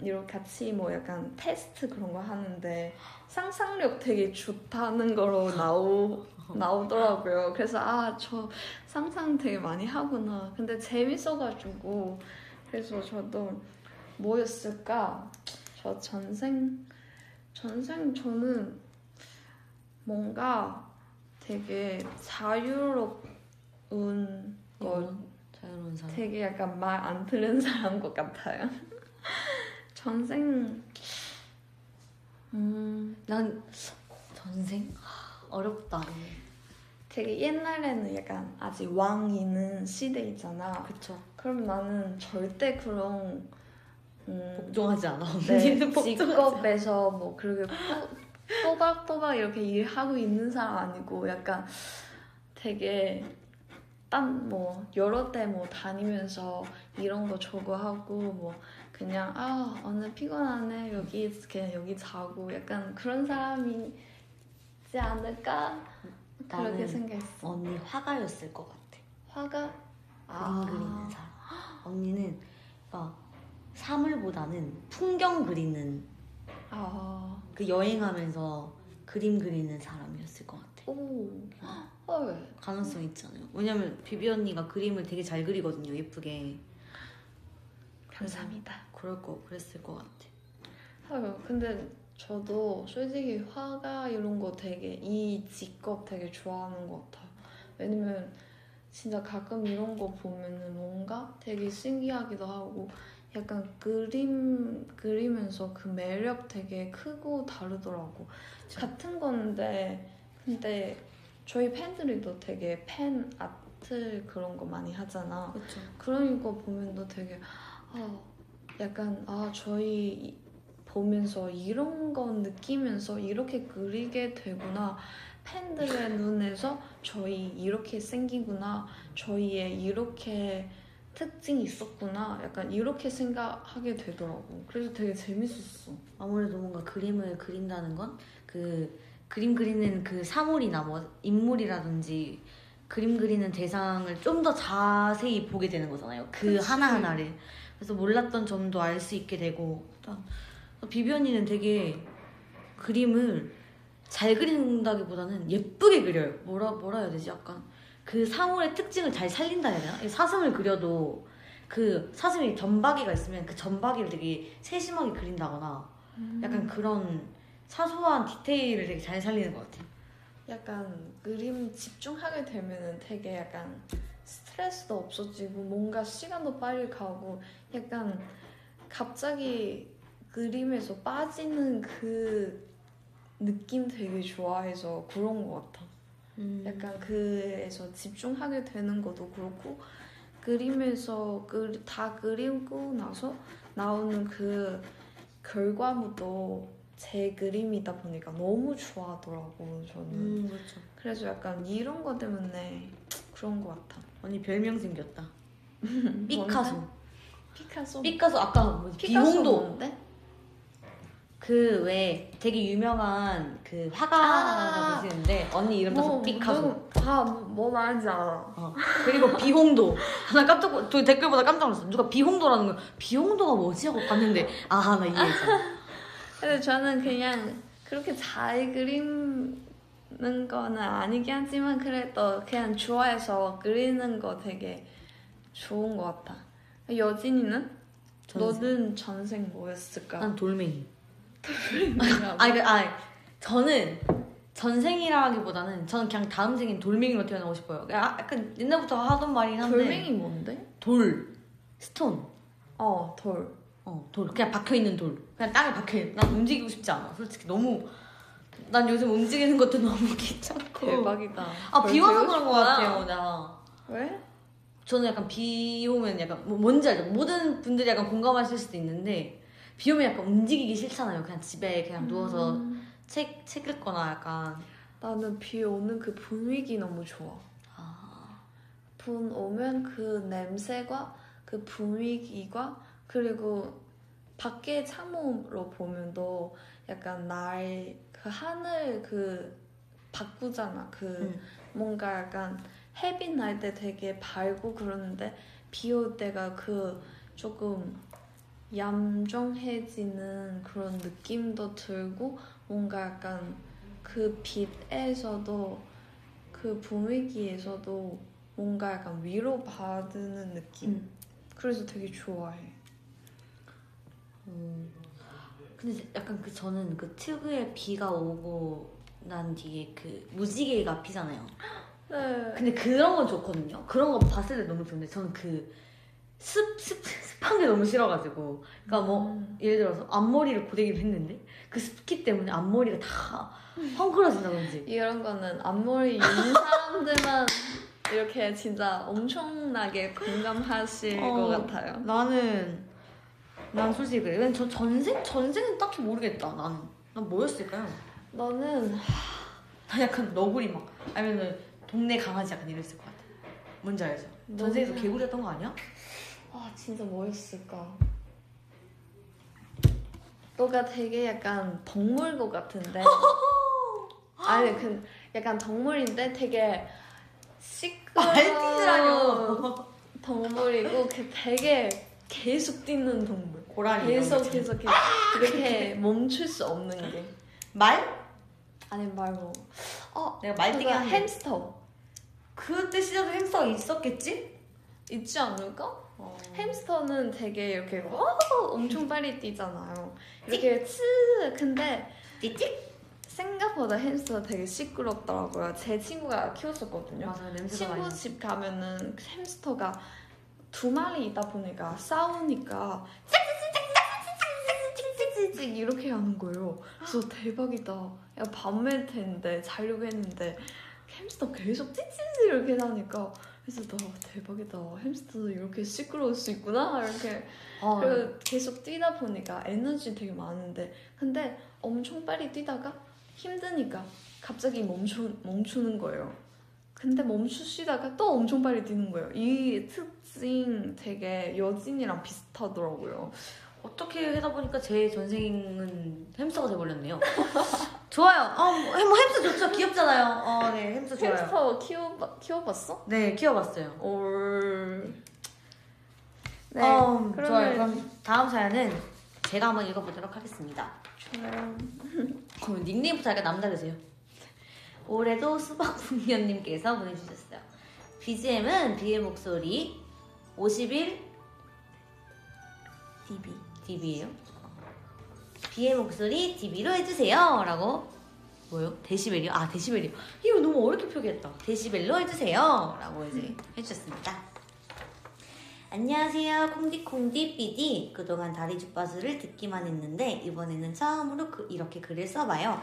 이렇게 같이 뭐 약간 테스트 그런 거 하는데 상상력 되게 좋다는 거로 나오 [laughs] 나오더라고요. 그래서 아 저 상상 되게 많이 하구나. 근데 재밌어가지고 그래서 저도 뭐였을까? 저 전생 전생 저는 뭔가 되게 자유로 운거 이건 자유로운 사람. 되게 약간 말안 들은 [laughs] 사람 것 같아요. 전생 음 난 전생? 하, 어렵다. 되게 옛날에는 약간 아직 왕 있는 시대 있잖아. 그쵸. 그럼 나는 절대 그런 음, 복종하지 않아. 네, [laughs] 복종하지. 직업에서 뭐 그렇게 또- 또박또박 이렇게 일하고 있는 사람 아니고 약간 되게 딴 뭐 여러 때 뭐 다니면서 이런 거 저거 하고 뭐 그냥 아 오늘 피곤하네 여기 그냥 여기 자고 약간 그런 사람이지 않을까 그렇게 생각했어. 언니 화가였을 것 같아. 화가 그림 그리는 사람. 언니는 그러니까 사물보다는 풍경 그리는 아, 그 여행하면서 그림 그리는 사람이었을 것 같아. 오, 헐. 가능성 있잖아요. 왜냐면 비비 언니가 그림을 되게 잘 그리거든요. 예쁘게. 감사합니다. 그럴 거 그랬을 것 같아. 헐. 근데 저도 솔직히 화가 이런 거 되게 이 직업 되게 좋아하는 것 같아요. 왜냐면 진짜 가끔 이런 거 보면은 뭔가 되게 신기하기도 하고 약간 그림 그리면서 그 매력 되게 크고 다르더라고. 그쵸. 같은 건데 근데 저희 팬들이도 되게 팬 아트 그런 거 많이 하잖아. 그렇죠. 그런 거 보면도 되게 아 약간 아 저희 이- 보면서 이런 거 느끼면서 이렇게 그리게 되구나. 팬들의 눈에서 저희 이렇게 생기구나. 저희의 이렇게 특징이 있었구나. 약간 이렇게 생각하게 되더라고. 그래서 되게 재밌었어. 아무래도 뭔가 그림을 그린다는 건 그 그림 그리는 그 사물이나 뭐 인물이라든지 그림 그리는 대상을 좀 더 자세히 보게 되는 거잖아요. 그 그치. 하나하나를. 그래서 몰랐던 점도 알 수 있게 되고. 일단 비비 언니는 되게 그림을 잘 그린다기보다는 예쁘게 그려요. 뭐라 뭐라 해야 되지? 약간 그 사물의 특징을 잘 살린다 해야 되나? 이 사슴을 그려도 그 사슴이 점박이가 있으면 그 점박이를 되게 세심하게 그린다거나 약간 그런 사소한 디테일을 되게 잘 살리는 것 같아요. 약간 그림 집중하게 되면은 되게 약간 스트레스도 없어지고 뭔가 시간도 빨리 가고 약간 갑자기 그림에서 빠지는 그 느낌 되게 좋아해서 그런 것 같아. 약간 그에서 집중하게 되는 것도 그렇고 그림에서 그, 다 그리고 나서 나오는 그 결과물도 제 그림이다 보니까 너무 좋아하더라고 저는. 음 그렇죠. 그래서 약간 이런 거 때문에 그런 것 같아. 언니 별명 생겼다. [laughs] 피카소. 피카소. 피카소 아까 뭐지? 피카소 비홍도 뭔데? 그 왜 되게 유명한 그 화가가 아. 계시는데 언니 이름 따서 피카소. 아뭐 말인지 알아. 어. 그리고 비홍도. [laughs] 나 깜짝 놀- 저 댓글 보다 깜짝 놀랐어. 누가 비홍도라는 거. 비홍도가 뭐지 하고 봤는데 아 나 이해했어. 근데 저는 그냥 그렇게 잘 그리는 거는 아니긴 하지만 그래도 그냥 좋아해서 그리는 거 되게 좋은 것 같아. 여진이는? 전생. 너는 전생 뭐였을까? 난 돌멩이. 뭐냐고. 아니, 그, 아니, 저는 전생이라기보다는 저는 그냥 다음 생엔 돌멩이로 태어나고 싶어요. 그냥 약간 옛날부터 하던 말이긴 한데. 돌멩이 뭔데? 돌, 스톤. 어, 돌. 어, 돌. 그냥 박혀있는 돌. 그냥 땅에 박혀있는. 난 움직이고 싶지 않아. 솔직히 너무. 난 요즘 움직이는 것도 [laughs] 너무 귀찮고. 대박이다. 아, 비 와서 그런 것. 같아요, 나. 왜? 저는 약간 비 오면 약간, 뭐 뭔지 알죠? 모든 분들이 약간 공감하실 수도 있는데, 비 오면 약간 움직이기 싫잖아요. 그냥 집에 그냥 누워서 음, 책, 책 읽거나 약간. 나는 비 오는 그 분위기 너무 좋아. 아, 비 오면 그 냄새가 그 분위기가 그리고 밖에 창문으로 보면도 약간 날 그 하늘 그 바꾸잖아. 그 응. 뭔가 약간 햇빛 날 때 되게 밝고 그러는데 비 올 때가 그 조금 얌전해지는 그런 느낌도 들고 뭔가 약간 그 빛에서도 그 분위기에서도 뭔가 약간 위로받는 느낌. 음. 그래서 되게 좋아해. 음. 근데 약간 그 저는 그 특유의 비가 오고 난 뒤에 그 무지개가 피잖아요. 네. 근데 그런 건 좋거든요. 그런 거 봤을 때 너무 좋은데 저는 그 습, 습, 습한 게 너무 싫어가지고. 그러니까 뭐, 음. 예를 들어서 앞머리를 고데기를 했는데 그 습기 때문에 앞머리가 다 헝클어진다든지. 이런 거는 앞머리 있는 사람들만 이렇게 진짜 엄청나게 공감하실 어. 것 같아요. 나는, 난 솔직히 그래. 왜냐면 저 전생? 전생은 딱히 모르겠다, 나는. 난 뭐였을까요? 너는 난 약간 너구리 막, 아니면은 동네 강아지 약간 이랬을 것 같아. 뭔지 알죠? 전생에서 너는- 개구리였던 거 아니야? 아 진짜 뭐였을까? 너가 되게 약간 동물 것 같은데 [laughs] 아니 그 약간 동물인데 되게 시끄러운. 동물이고 그 되게 계속 뛰는 동물 고라니. 계속 계속 계속 이렇게 멈출 수 없는 게 말? 아니 말고 어 내가 그거 하는 햄스터 그때 시절도 햄스터가 있었겠지? 있지 않을까? 어. 햄스터는 되게 이렇게 와 엄청 빨리 뛰잖아요. 이렇게 츠 근데 띠찍? 생각보다 햄스터 되게 시끄럽더라고요. 제 친구가 키웠었거든요. 맞아 친구 많이. 집 가면은 햄스터가 두 마리 있다 보니까 싸우니까 찌찌찌 찌찌찌찌찌 이렇게 하는 거예요. 그래서 대박이다. 야 밤일 텐데 자려고 했는데 햄스터 계속 찌찌찌 이렇게 나니까 그래서 나 대박이다. 햄스터도 이렇게 시끄러울 수 있구나 이렇게 어, 그리고 계속 뛰다 보니까 에너지 되게 많은데 근데 엄청 빨리 뛰다가 힘드니까 갑자기 멈추, 멈추는 거예요. 근데 멈추시다가 또 엄청 빨리 뛰는 거예요. 이 특징 되게 여진이랑 비슷하더라고요. 어떻게 하다 보니까 제 전생은 햄스터가 돼버렸네요. [laughs] 좋아요. 어, 뭐, 햄- 뭐 햄스터 좋죠. 귀엽잖아요. 어, 네, 햄스터 좋아요. 햄스터 키워, 키워봤어? 네, 키워봤어요. 올... 네, 어, 그러면- 좋아요. 그럼 다음 사연은 제가 한번 읽어보도록 하겠습니다. 좋아요. [laughs] 어, 닉네임부터 약간 남다르세요. 올해도 수박분면님께서 보내주셨어요. BGM은 비의 목소리 51 DB. dB예요. 비의 목소리 dB로 해주세요. 라고 뭐요? 데시벨이요? 아 데시벨이요. 이거 너무 어렵게 표기했다. 데시벨로 해주세요. 라고 이제 해주셨습니다. 안녕하세요. 콩디콩디 삐디. 그동안 다리 주파수를 듣기만 했는데 이번에는 처음으로 그- 이렇게 글을 써봐요.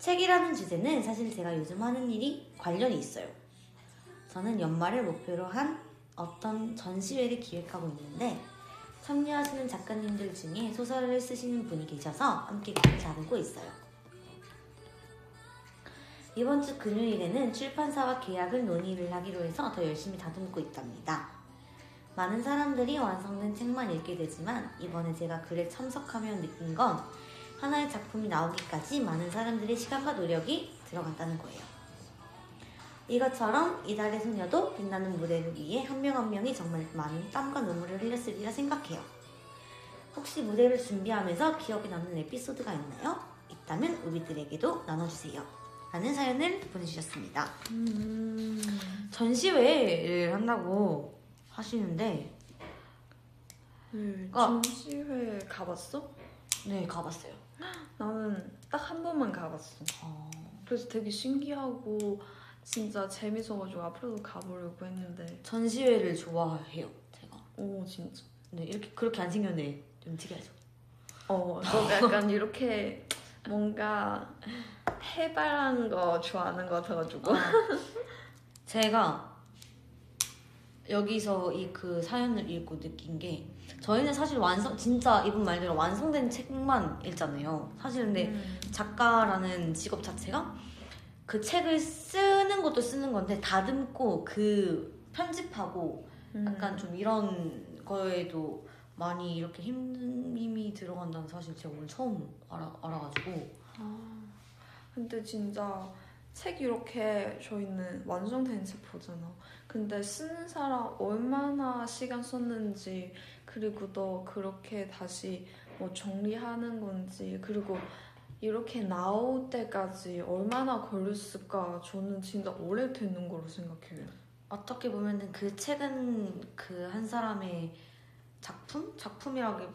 책이라는 주제는 사실 제가 요즘 하는 일이 관련이 있어요. 저는 연말을 목표로 한 어떤 전시회를 기획하고 있는데 참여하시는 작가님들 중에 소설을 쓰시는 분이 계셔서 함께 글을 다루고 있어요. 이번 주 금요일에는 출판사와 계약을 논의를 하기로 해서 더 열심히 다듬고 있답니다. 많은 사람들이 완성된 책만 읽게 되지만 이번에 제가 글에 참석하며 느낀 건 하나의 작품이 나오기까지 많은 사람들의 시간과 노력이 들어간다는 거예요. 이것처럼 이달의 소녀도 빛나는 무대를 위해 한 명 한 명이 정말 많은 땀과 눈물을 흘렸으리라 생각해요. 혹시 무대를 준비하면서 기억에 남는 에피소드가 있나요? 있다면 우리들에게도 나눠주세요. 라는 사연을 보내주셨습니다. 음. 전시회를 한다고 하시는데 네, 아. 전시회 가봤어? 네 가봤어요. 나는 딱 한 번만 가봤어. 어, 그래서 되게 신기하고 진짜 재밌어가지고 앞으로도 가보려고 했는데 전시회를 좋아해요 제가. 오 진짜 네 이렇게 그렇게 안 생겼네 좀 특이하죠. 어, 너 약간 이렇게 뭔가 해발한 거 좋아하는 거 같아가지고. 아, 제가 여기서 이 그 사연을 읽고 느낀 게 저희는 사실 완성 진짜 이분 말대로 완성된 책만 읽잖아요. 사실 근데 음. 작가라는 직업 자체가 그 책을 쓰는 것도 쓰는 건데 다듬고 그 편집하고 음. 약간 좀 이런 거에도 많이 이렇게 힘, 힘이 들어간다는 사실 제가 오늘 처음 알아, 알아가지고 아, 근데 진짜 책 이렇게 저희는 완성된 책 보잖아. 근데 쓰는 사람 얼마나 시간 썼는지 그리고 또 그렇게 다시 뭐 정리하는 건지 그리고 이렇게 나올 때까지 얼마나 걸렸을까 저는 진짜 오래 되는 거로 생각해요. 어떻게 보면은 그 책은 그한 사람의 작품? 작품이라기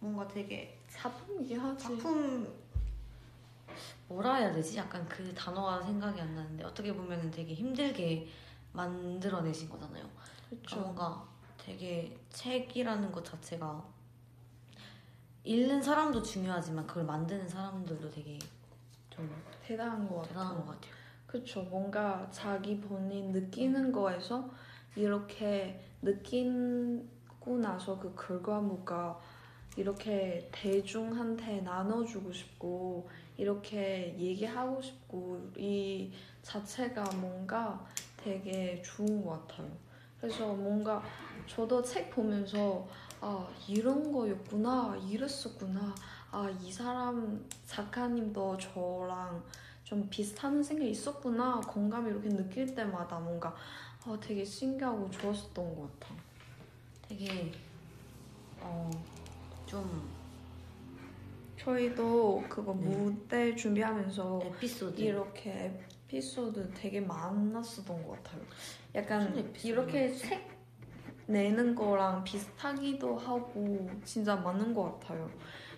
뭔가 되게 작품이긴 하지. 작품 뭐라 해야 되지? 약간 그 단어가 생각이 안 나는데 어떻게 보면은 되게 힘들게 만들어내신 거잖아요. 그러니까 그렇죠. 뭔가 되게 책이라는 것 자체가 읽는 사람도 중요하지만 그걸 만드는 사람들도 되게 좀 대단한 것 같아. 대단한 것 같아요. 그렇죠. 뭔가 자기 본인 느끼는 거에서 이렇게 느끼고 나서 그 결과물과 이렇게 대중한테 나눠주고 싶고 이렇게 얘기하고 싶고 이 자체가 뭔가 되게 좋은 것 같아요. 그래서 뭔가 저도 책 보면서 아 이런 거였구나 이랬었구나 아 이 사람 작가님도 저랑 좀 비슷한 생각이 있었구나 공감이 이렇게 느낄 때마다 뭔가 아, 되게 신기하고 좋았었던 것 같아. 되게 어 좀 저희도 그거 네. 무대 준비하면서 에피소드 이렇게 에피소드 되게 많았었던 것 같아요. 약간? 이렇게 책 내는 거랑 비슷하기도 하고 진짜 많은 것 같아요.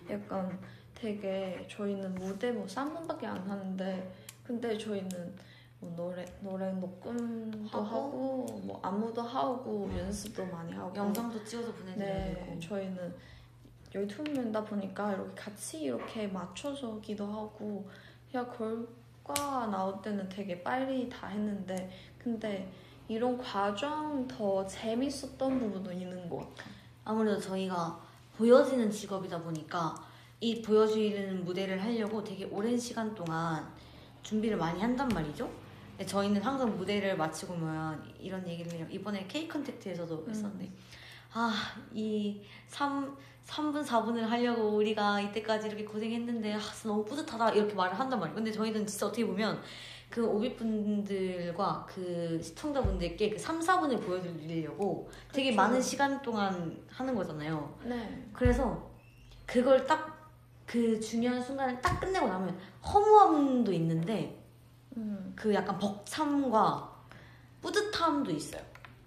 약간 되게 저희는 무대 뭐 3분밖에 안 하는데 근데 저희는 뭐 노래 노래 녹음도 하고? 하고, 뭐 안무도 하고 연습도 많이 하고 영상도 찍어서 보내드려야 네, 되고 저희는 12명이다 보니까 이렇게 같이 이렇게 맞춰서기도 하고 야 결과 나올 때는 되게 빨리 다 했는데 근데 이런 과정 더 재밌었던 부분도 있는 것 같아. 아무래도 저희가 보여지는 직업이다 보니까 이 보여지는 무대를 하려고 되게 오랜 시간 동안 준비를 많이 한단 말이죠. 근데 저희는 항상 무대를 마치고 오면 이런 얘기를 해요. 이번에 K 컨택트에서도 했었는데 아, 이 3, 3분, 4분을 하려고 우리가 이때까지 이렇게 고생했는데 아, 너무 뿌듯하다 이렇게 말을 한단 말이에요. 근데 저희는 진짜 어떻게 보면 그 오비분들과 그 시청자분들께 그 3, 4분을 보여드리려고 되게 그쵸. 많은 시간 동안 하는 거잖아요. 네. 그래서 그걸 딱 그 중요한 순간을 딱 끝내고 나면 허무함도 있는데 음, 그 약간 벅참과 뿌듯함도 있어요.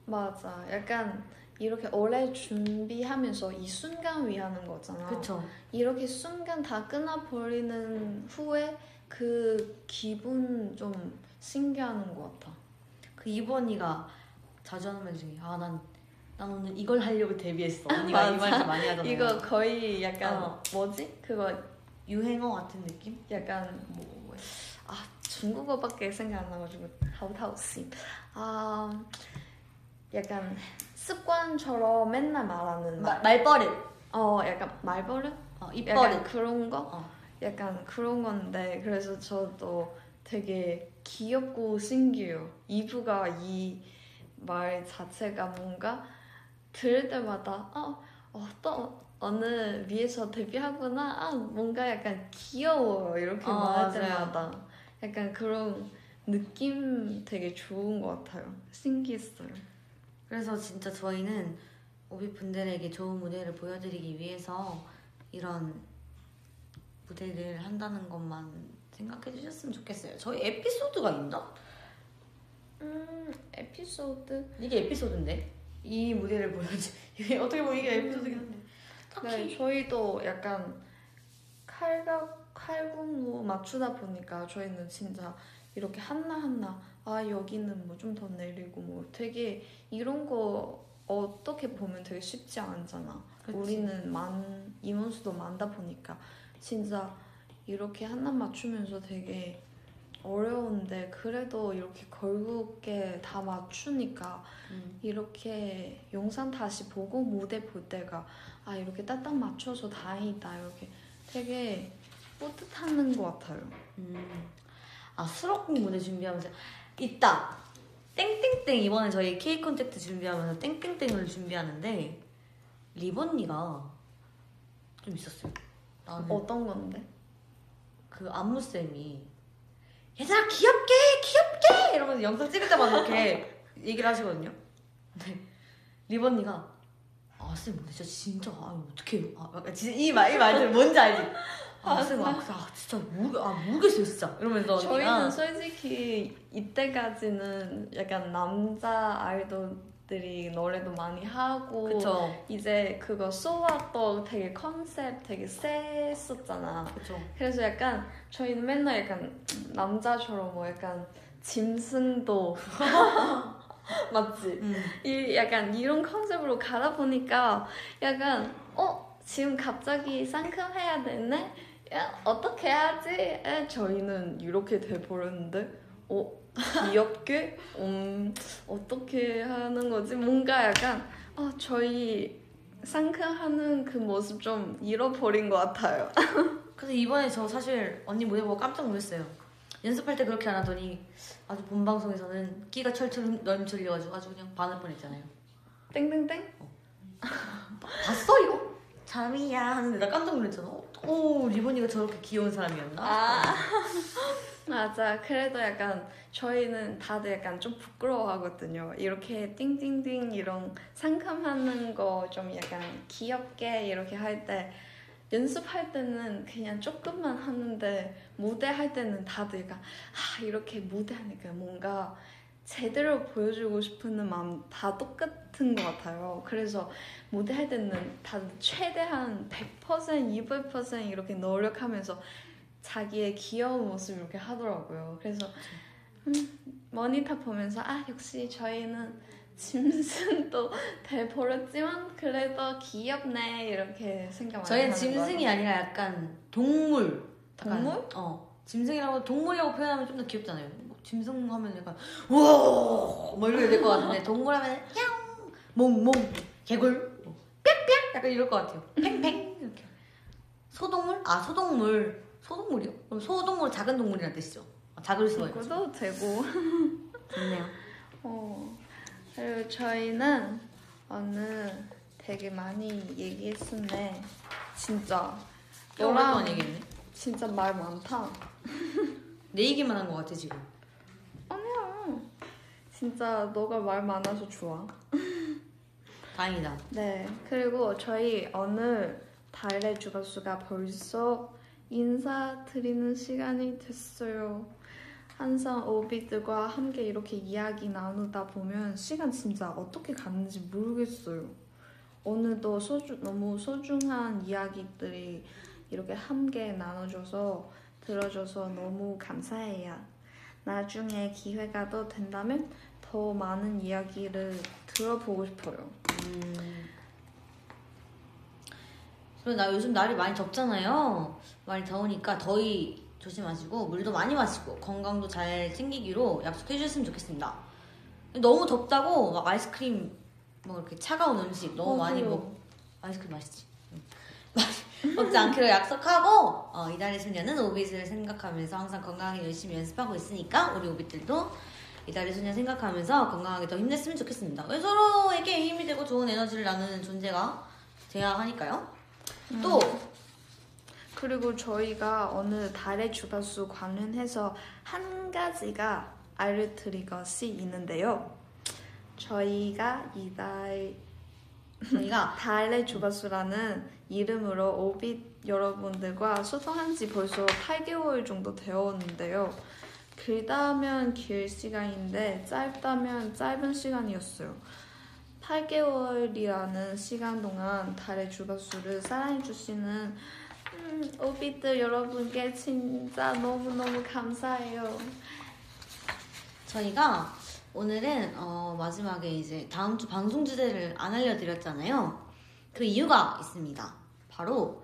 맞아. 약간 이렇게 오래 준비하면서 이 순간 위하는 거잖아. 그쵸? 이렇게 순간 다 끝나버리는 후에 그 기분 좀 신기하는 것 같아. 그 이번이가 자주 하는 말 중에 아 난 난 오늘 이걸 하려고 데뷔했어. 언니가 이 맞아. 말좀 많이 하잖아요. 이거 거의 약간 어. 뭐지? 그거 유행어 같은 느낌? 약간 뭐 아 중국어밖에 생각 안 나가지고 하우타우시 아 약간 습관처럼 맨날 말하는 마- 말. 말버릇. 어 약간 말버릇? 어, 입버릇. 그런 거? 어. 약간 그런 건데 그래서 저도 되게 귀엽고 신기해요. 이브가 이 말 자체가 뭔가 들을 때마다 어, 어, 또 어느 위에서 데뷔하구나 아, 뭔가 약간 귀여워요 이렇게 어, 말할. 때마다 약간 그런 느낌 되게 좋은 것 같아요. 신기했어요. 그래서 진짜 저희는 오비 분들에게 좋은 무대를 보여드리기 위해서 이런 무대를 한다는 것만 생각해 주셨으면 좋겠어요. 저희 에피소드가 있나? 음 에피소드 이게 에피소드인데 이 무대를 보여주 이게 어떻게 보면 이게 에피소드긴 한데 네, 저희도 약간 칼각 칼군무 맞추다 보니까 저희는 진짜 이렇게 하나 하나 아 여기는 뭐 좀 더 내리고 뭐 되게 이런 거 어떻게 보면 되게 쉽지 않잖아. 그치. 우리는 많 인원수도 많다 보니까 진짜 이렇게 하나 맞추면서 되게 어려운데 그래도 이렇게 결국에 다 맞추니까 음. 이렇게 영상 다시 보고 무대 볼 때가 아 이렇게 딱딱 맞춰서 다행이다 이렇게 되게 뿌듯하는 것 같아요. 음. 아 수록곡 무대 준비하면서 있다. 땡땡땡 이번에 저희 K 콘택트 준비하면서 땡땡땡을 준비하는데 리본니가 좀 있었어요. 나는 어떤 건데? 그 안무 쌤이 얘들아 귀엽게 귀엽게 이러면서 영상 찍을 때마다 이렇게 [laughs] 얘기를 하시거든요. 근데 리본니가 아쌤 근데 진짜 진짜 아 어떻게 아 진짜 이말 이 말들 뭔지 알지? 아쌤 아, 아 진짜 모르 아 모르겠어요 진짜 이러면서 저희는 언니가 솔직히 이때까지는 약간 남자 아이돌 들이 노래도 많이 하고 그쵸 이제 그거 소아또 되게 컨셉 되게 셌었잖아. 그쵸 그래서 약간 저희는 맨날 약간 남자처럼 뭐 약간 짐승도 [laughs] 맞지? 음. 이 약간 이런 컨셉으로 가다 보니까 약간 어 지금 갑자기 상큼해야 되네? 야 어떻게 하지? 에, 저희는 이렇게 돼 버렸는데 어 귀엽게 음 어떻게 하는 거지? 뭔가 약간 어 저희 상큼하는 그 모습 좀 잃어버린 것 같아요. [laughs] 그래서 이번에 저 사실 언니 무대 보고 깜짝 놀랐어요. 연습할 때 그렇게 안 하더니 아주 본 방송에서는 끼가 철철 넘쳐려가지고 아주 그냥 반할 뻔했잖아요. 땡땡땡. [laughs] 봤어 이거? 잠이야 하는데 나 깜짝 놀랐잖아. 어, 오 리본이가 저렇게 귀여운 사람이었나? 아 [laughs] 맞아. 그래도 약간 저희는 다들 약간 좀 부끄러워하거든요. 이렇게 띵띵띵 이런 상큼하는 거 좀 약간 귀엽게 이렇게 할 때 연습할 때는 그냥 조금만 하는데 무대 할 때는 다들 약간 아 이렇게 무대 하니까 뭔가 제대로 보여주고 싶은 마음 다 똑같은 것 같아요. 그래서 무대 할 때는 다들 최대한 100% 200% 이렇게 노력하면서 자기의 귀여운 모습 이렇게 하더라고요. 그래서 음, 모니터 보면서 아 역시 저희는 짐승도 돼버렸지만 그래도 귀엽네 이렇게 생각 많이 저희는 짐승이. 아니라 약간 동물. 약간, 동물? 어. 짐승이라고 동물이라고 표현하면 좀 더 귀엽잖아요. 뭐 짐승 하면 약간 우와 뭐 이렇게 될 것 같은데 동물 하면 야옹 몽몽 개굴 뭐, 빽빽 약간 이럴 것 같아요. 팽팽 이렇게. 소동물? 아 소동물. 소동물이요? 그럼 소동물 작은 동물이란 뜻이죠. 아, 작을 수가 있죠. 그것도 되고 좋네요. 어, 그리고 저희는 오늘 되게 많이 얘기했었네 진짜 오랫동안 얘기했네. 진짜 말 많다 내 얘기만 한 것 같아 지금. 아니야 진짜 너가 말 많아서 좋아 다행이다. 네, 그리고 저희 오늘 달의 주가수가 벌써 인사드리는 시간이 됐어요. 항상 오비들과 함께 이렇게 이야기 나누다 보면 시간 진짜 어떻게 갔는지 모르겠어요. 오늘도 소주, 너무 소중한 이야기들이 이렇게 함께 나눠줘서 들어줘서 너무 감사해요. 나중에 기회가 더 된다면 더 많은 이야기를 들어보고 싶어요. 음. 그리고 나 요즘 날이 많이 덥잖아요. 많이 더우니까 더위 조심하시고 물도 많이 마시고 건강도 잘 챙기기로 약속해 주셨으면 좋겠습니다. 너무 덥다고 막 아이스크림 뭐 이렇게 차가운 음식 너무 많이 맞아요. 먹 아이스크림 맛있지. 응. [laughs] 먹지 않기로 약속하고 어, 이달의 소녀는 오빛을 생각하면서 항상 건강하게 열심히 연습하고 있으니까 우리 오빛들도 이달의 소녀 생각하면서 건강하게 더 힘냈으면 좋겠습니다. 왜 서로에게 힘이 되고 좋은 에너지를 나누는 존재가 돼야 하니까요. 또 그리고 저희가 오늘 달의 주가수 관련해서 한 가지가 알려드릴 것이 있는데요. 저희가 이달 저희가 [laughs] 달의 주가수라는 이름으로 오빛 여러분들과 소통한 지 벌써 8개월 정도 되었는데요. 길다면 길 시간인데 짧다면 짧은 시간이었어요. 8개월이라는 시간 동안 달의 주파수를 사랑해주시는 음, 오비들 여러분께 진짜 너무너무 감사해요. 저희가 오늘은 어, 마지막에 이제 다음 주 방송 주제를 안 알려드렸잖아요. 그 이유가 있습니다. 바로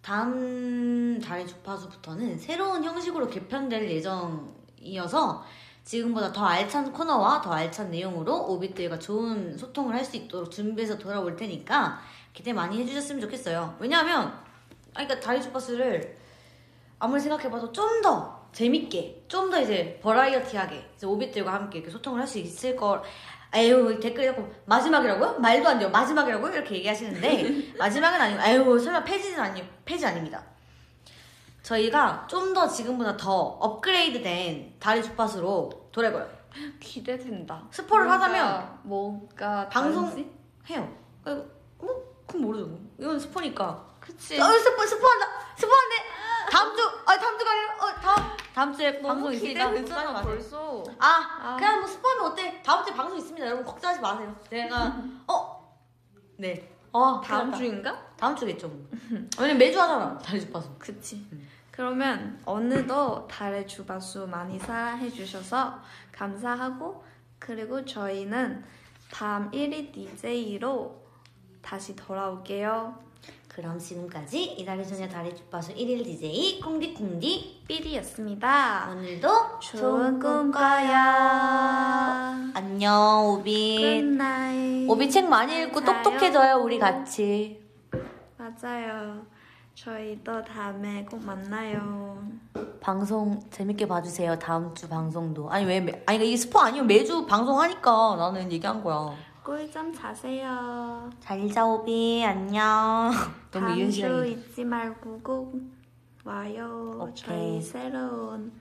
다음 달의 주파수부터는 새로운 형식으로 개편될 예정이어서 지금보다 더 알찬 코너와 더 알찬 내용으로 오빛들과 좋은 소통을 할 수 있도록 준비해서 돌아올 테니까 기대 많이 해주셨으면 좋겠어요. 왜냐하면 아 그러니까 달의 주파수를 아무리 생각해봐도 좀 더 재밌게, 좀 더 이제 버라이어티하게 이제 오빛들과 함께 이렇게 소통을 할 수 있을 걸. 아유 댓글에 자꾸 마지막이라고요? 말도 안 돼요. 마지막이라고요? 이렇게 얘기하시는데 [laughs] 마지막은 아니고 아유 설마 폐지는 아니 폐지 아닙니다. 저희가 좀 더 지금보다 더 업그레이드된 다리 주파수로 돌아가요. 기대된다. 스포를 뭔가- 하자면 뭔가 방송- 다르지? 해요. 아이고, 뭐 그건 모르죠. 뭐. 이건 스포니까. 그치. 어, 스포 스포한다. 스포한데 다음 주, 아 다음 주가 아니라 어 다음 다음 주에 방송 있으니까 걱정하지. 벌써. 아, 아. 그냥 뭐 스포하면 어때? 다음 주에 방송 있습니다. 여러분 걱정하지 마세요. 내가 어, 네. 어, 다음 큰일 났다. 주인가? 다음 주겠죠. 뭐. 왜냐면 매주 하잖아. 달의 주파수. 그치. 음. 그러면 오늘도 달의 주파수 많이 사랑해 주셔서 감사하고 그리고 저희는 다음 1일 DJ로 다시 돌아올게요. 그럼 지금까지 이달의 소녀 달의 주파수 1일 DJ 콩디콩디 삐리였습니다. 오늘도 좋은 꿈 꿔요. 안녕 오빛. Good night. 오빛 책 많이 읽고. 똑똑해져요 우리 같이. 맞아요. 저희 또 다음에 꼭 만나요. 방송 재밌게 봐주세요. 다음 주 방송도. 아니 왜? 매- 아니 이게 스포 아니면 매주 방송하니까 나는 얘기한 거야. 꿀잠 자세요. 잘 자 오비 안녕. [laughs] 너무 다음 이은 주. 잊지 말고 꼭 와요. 오케이. 저희 새로운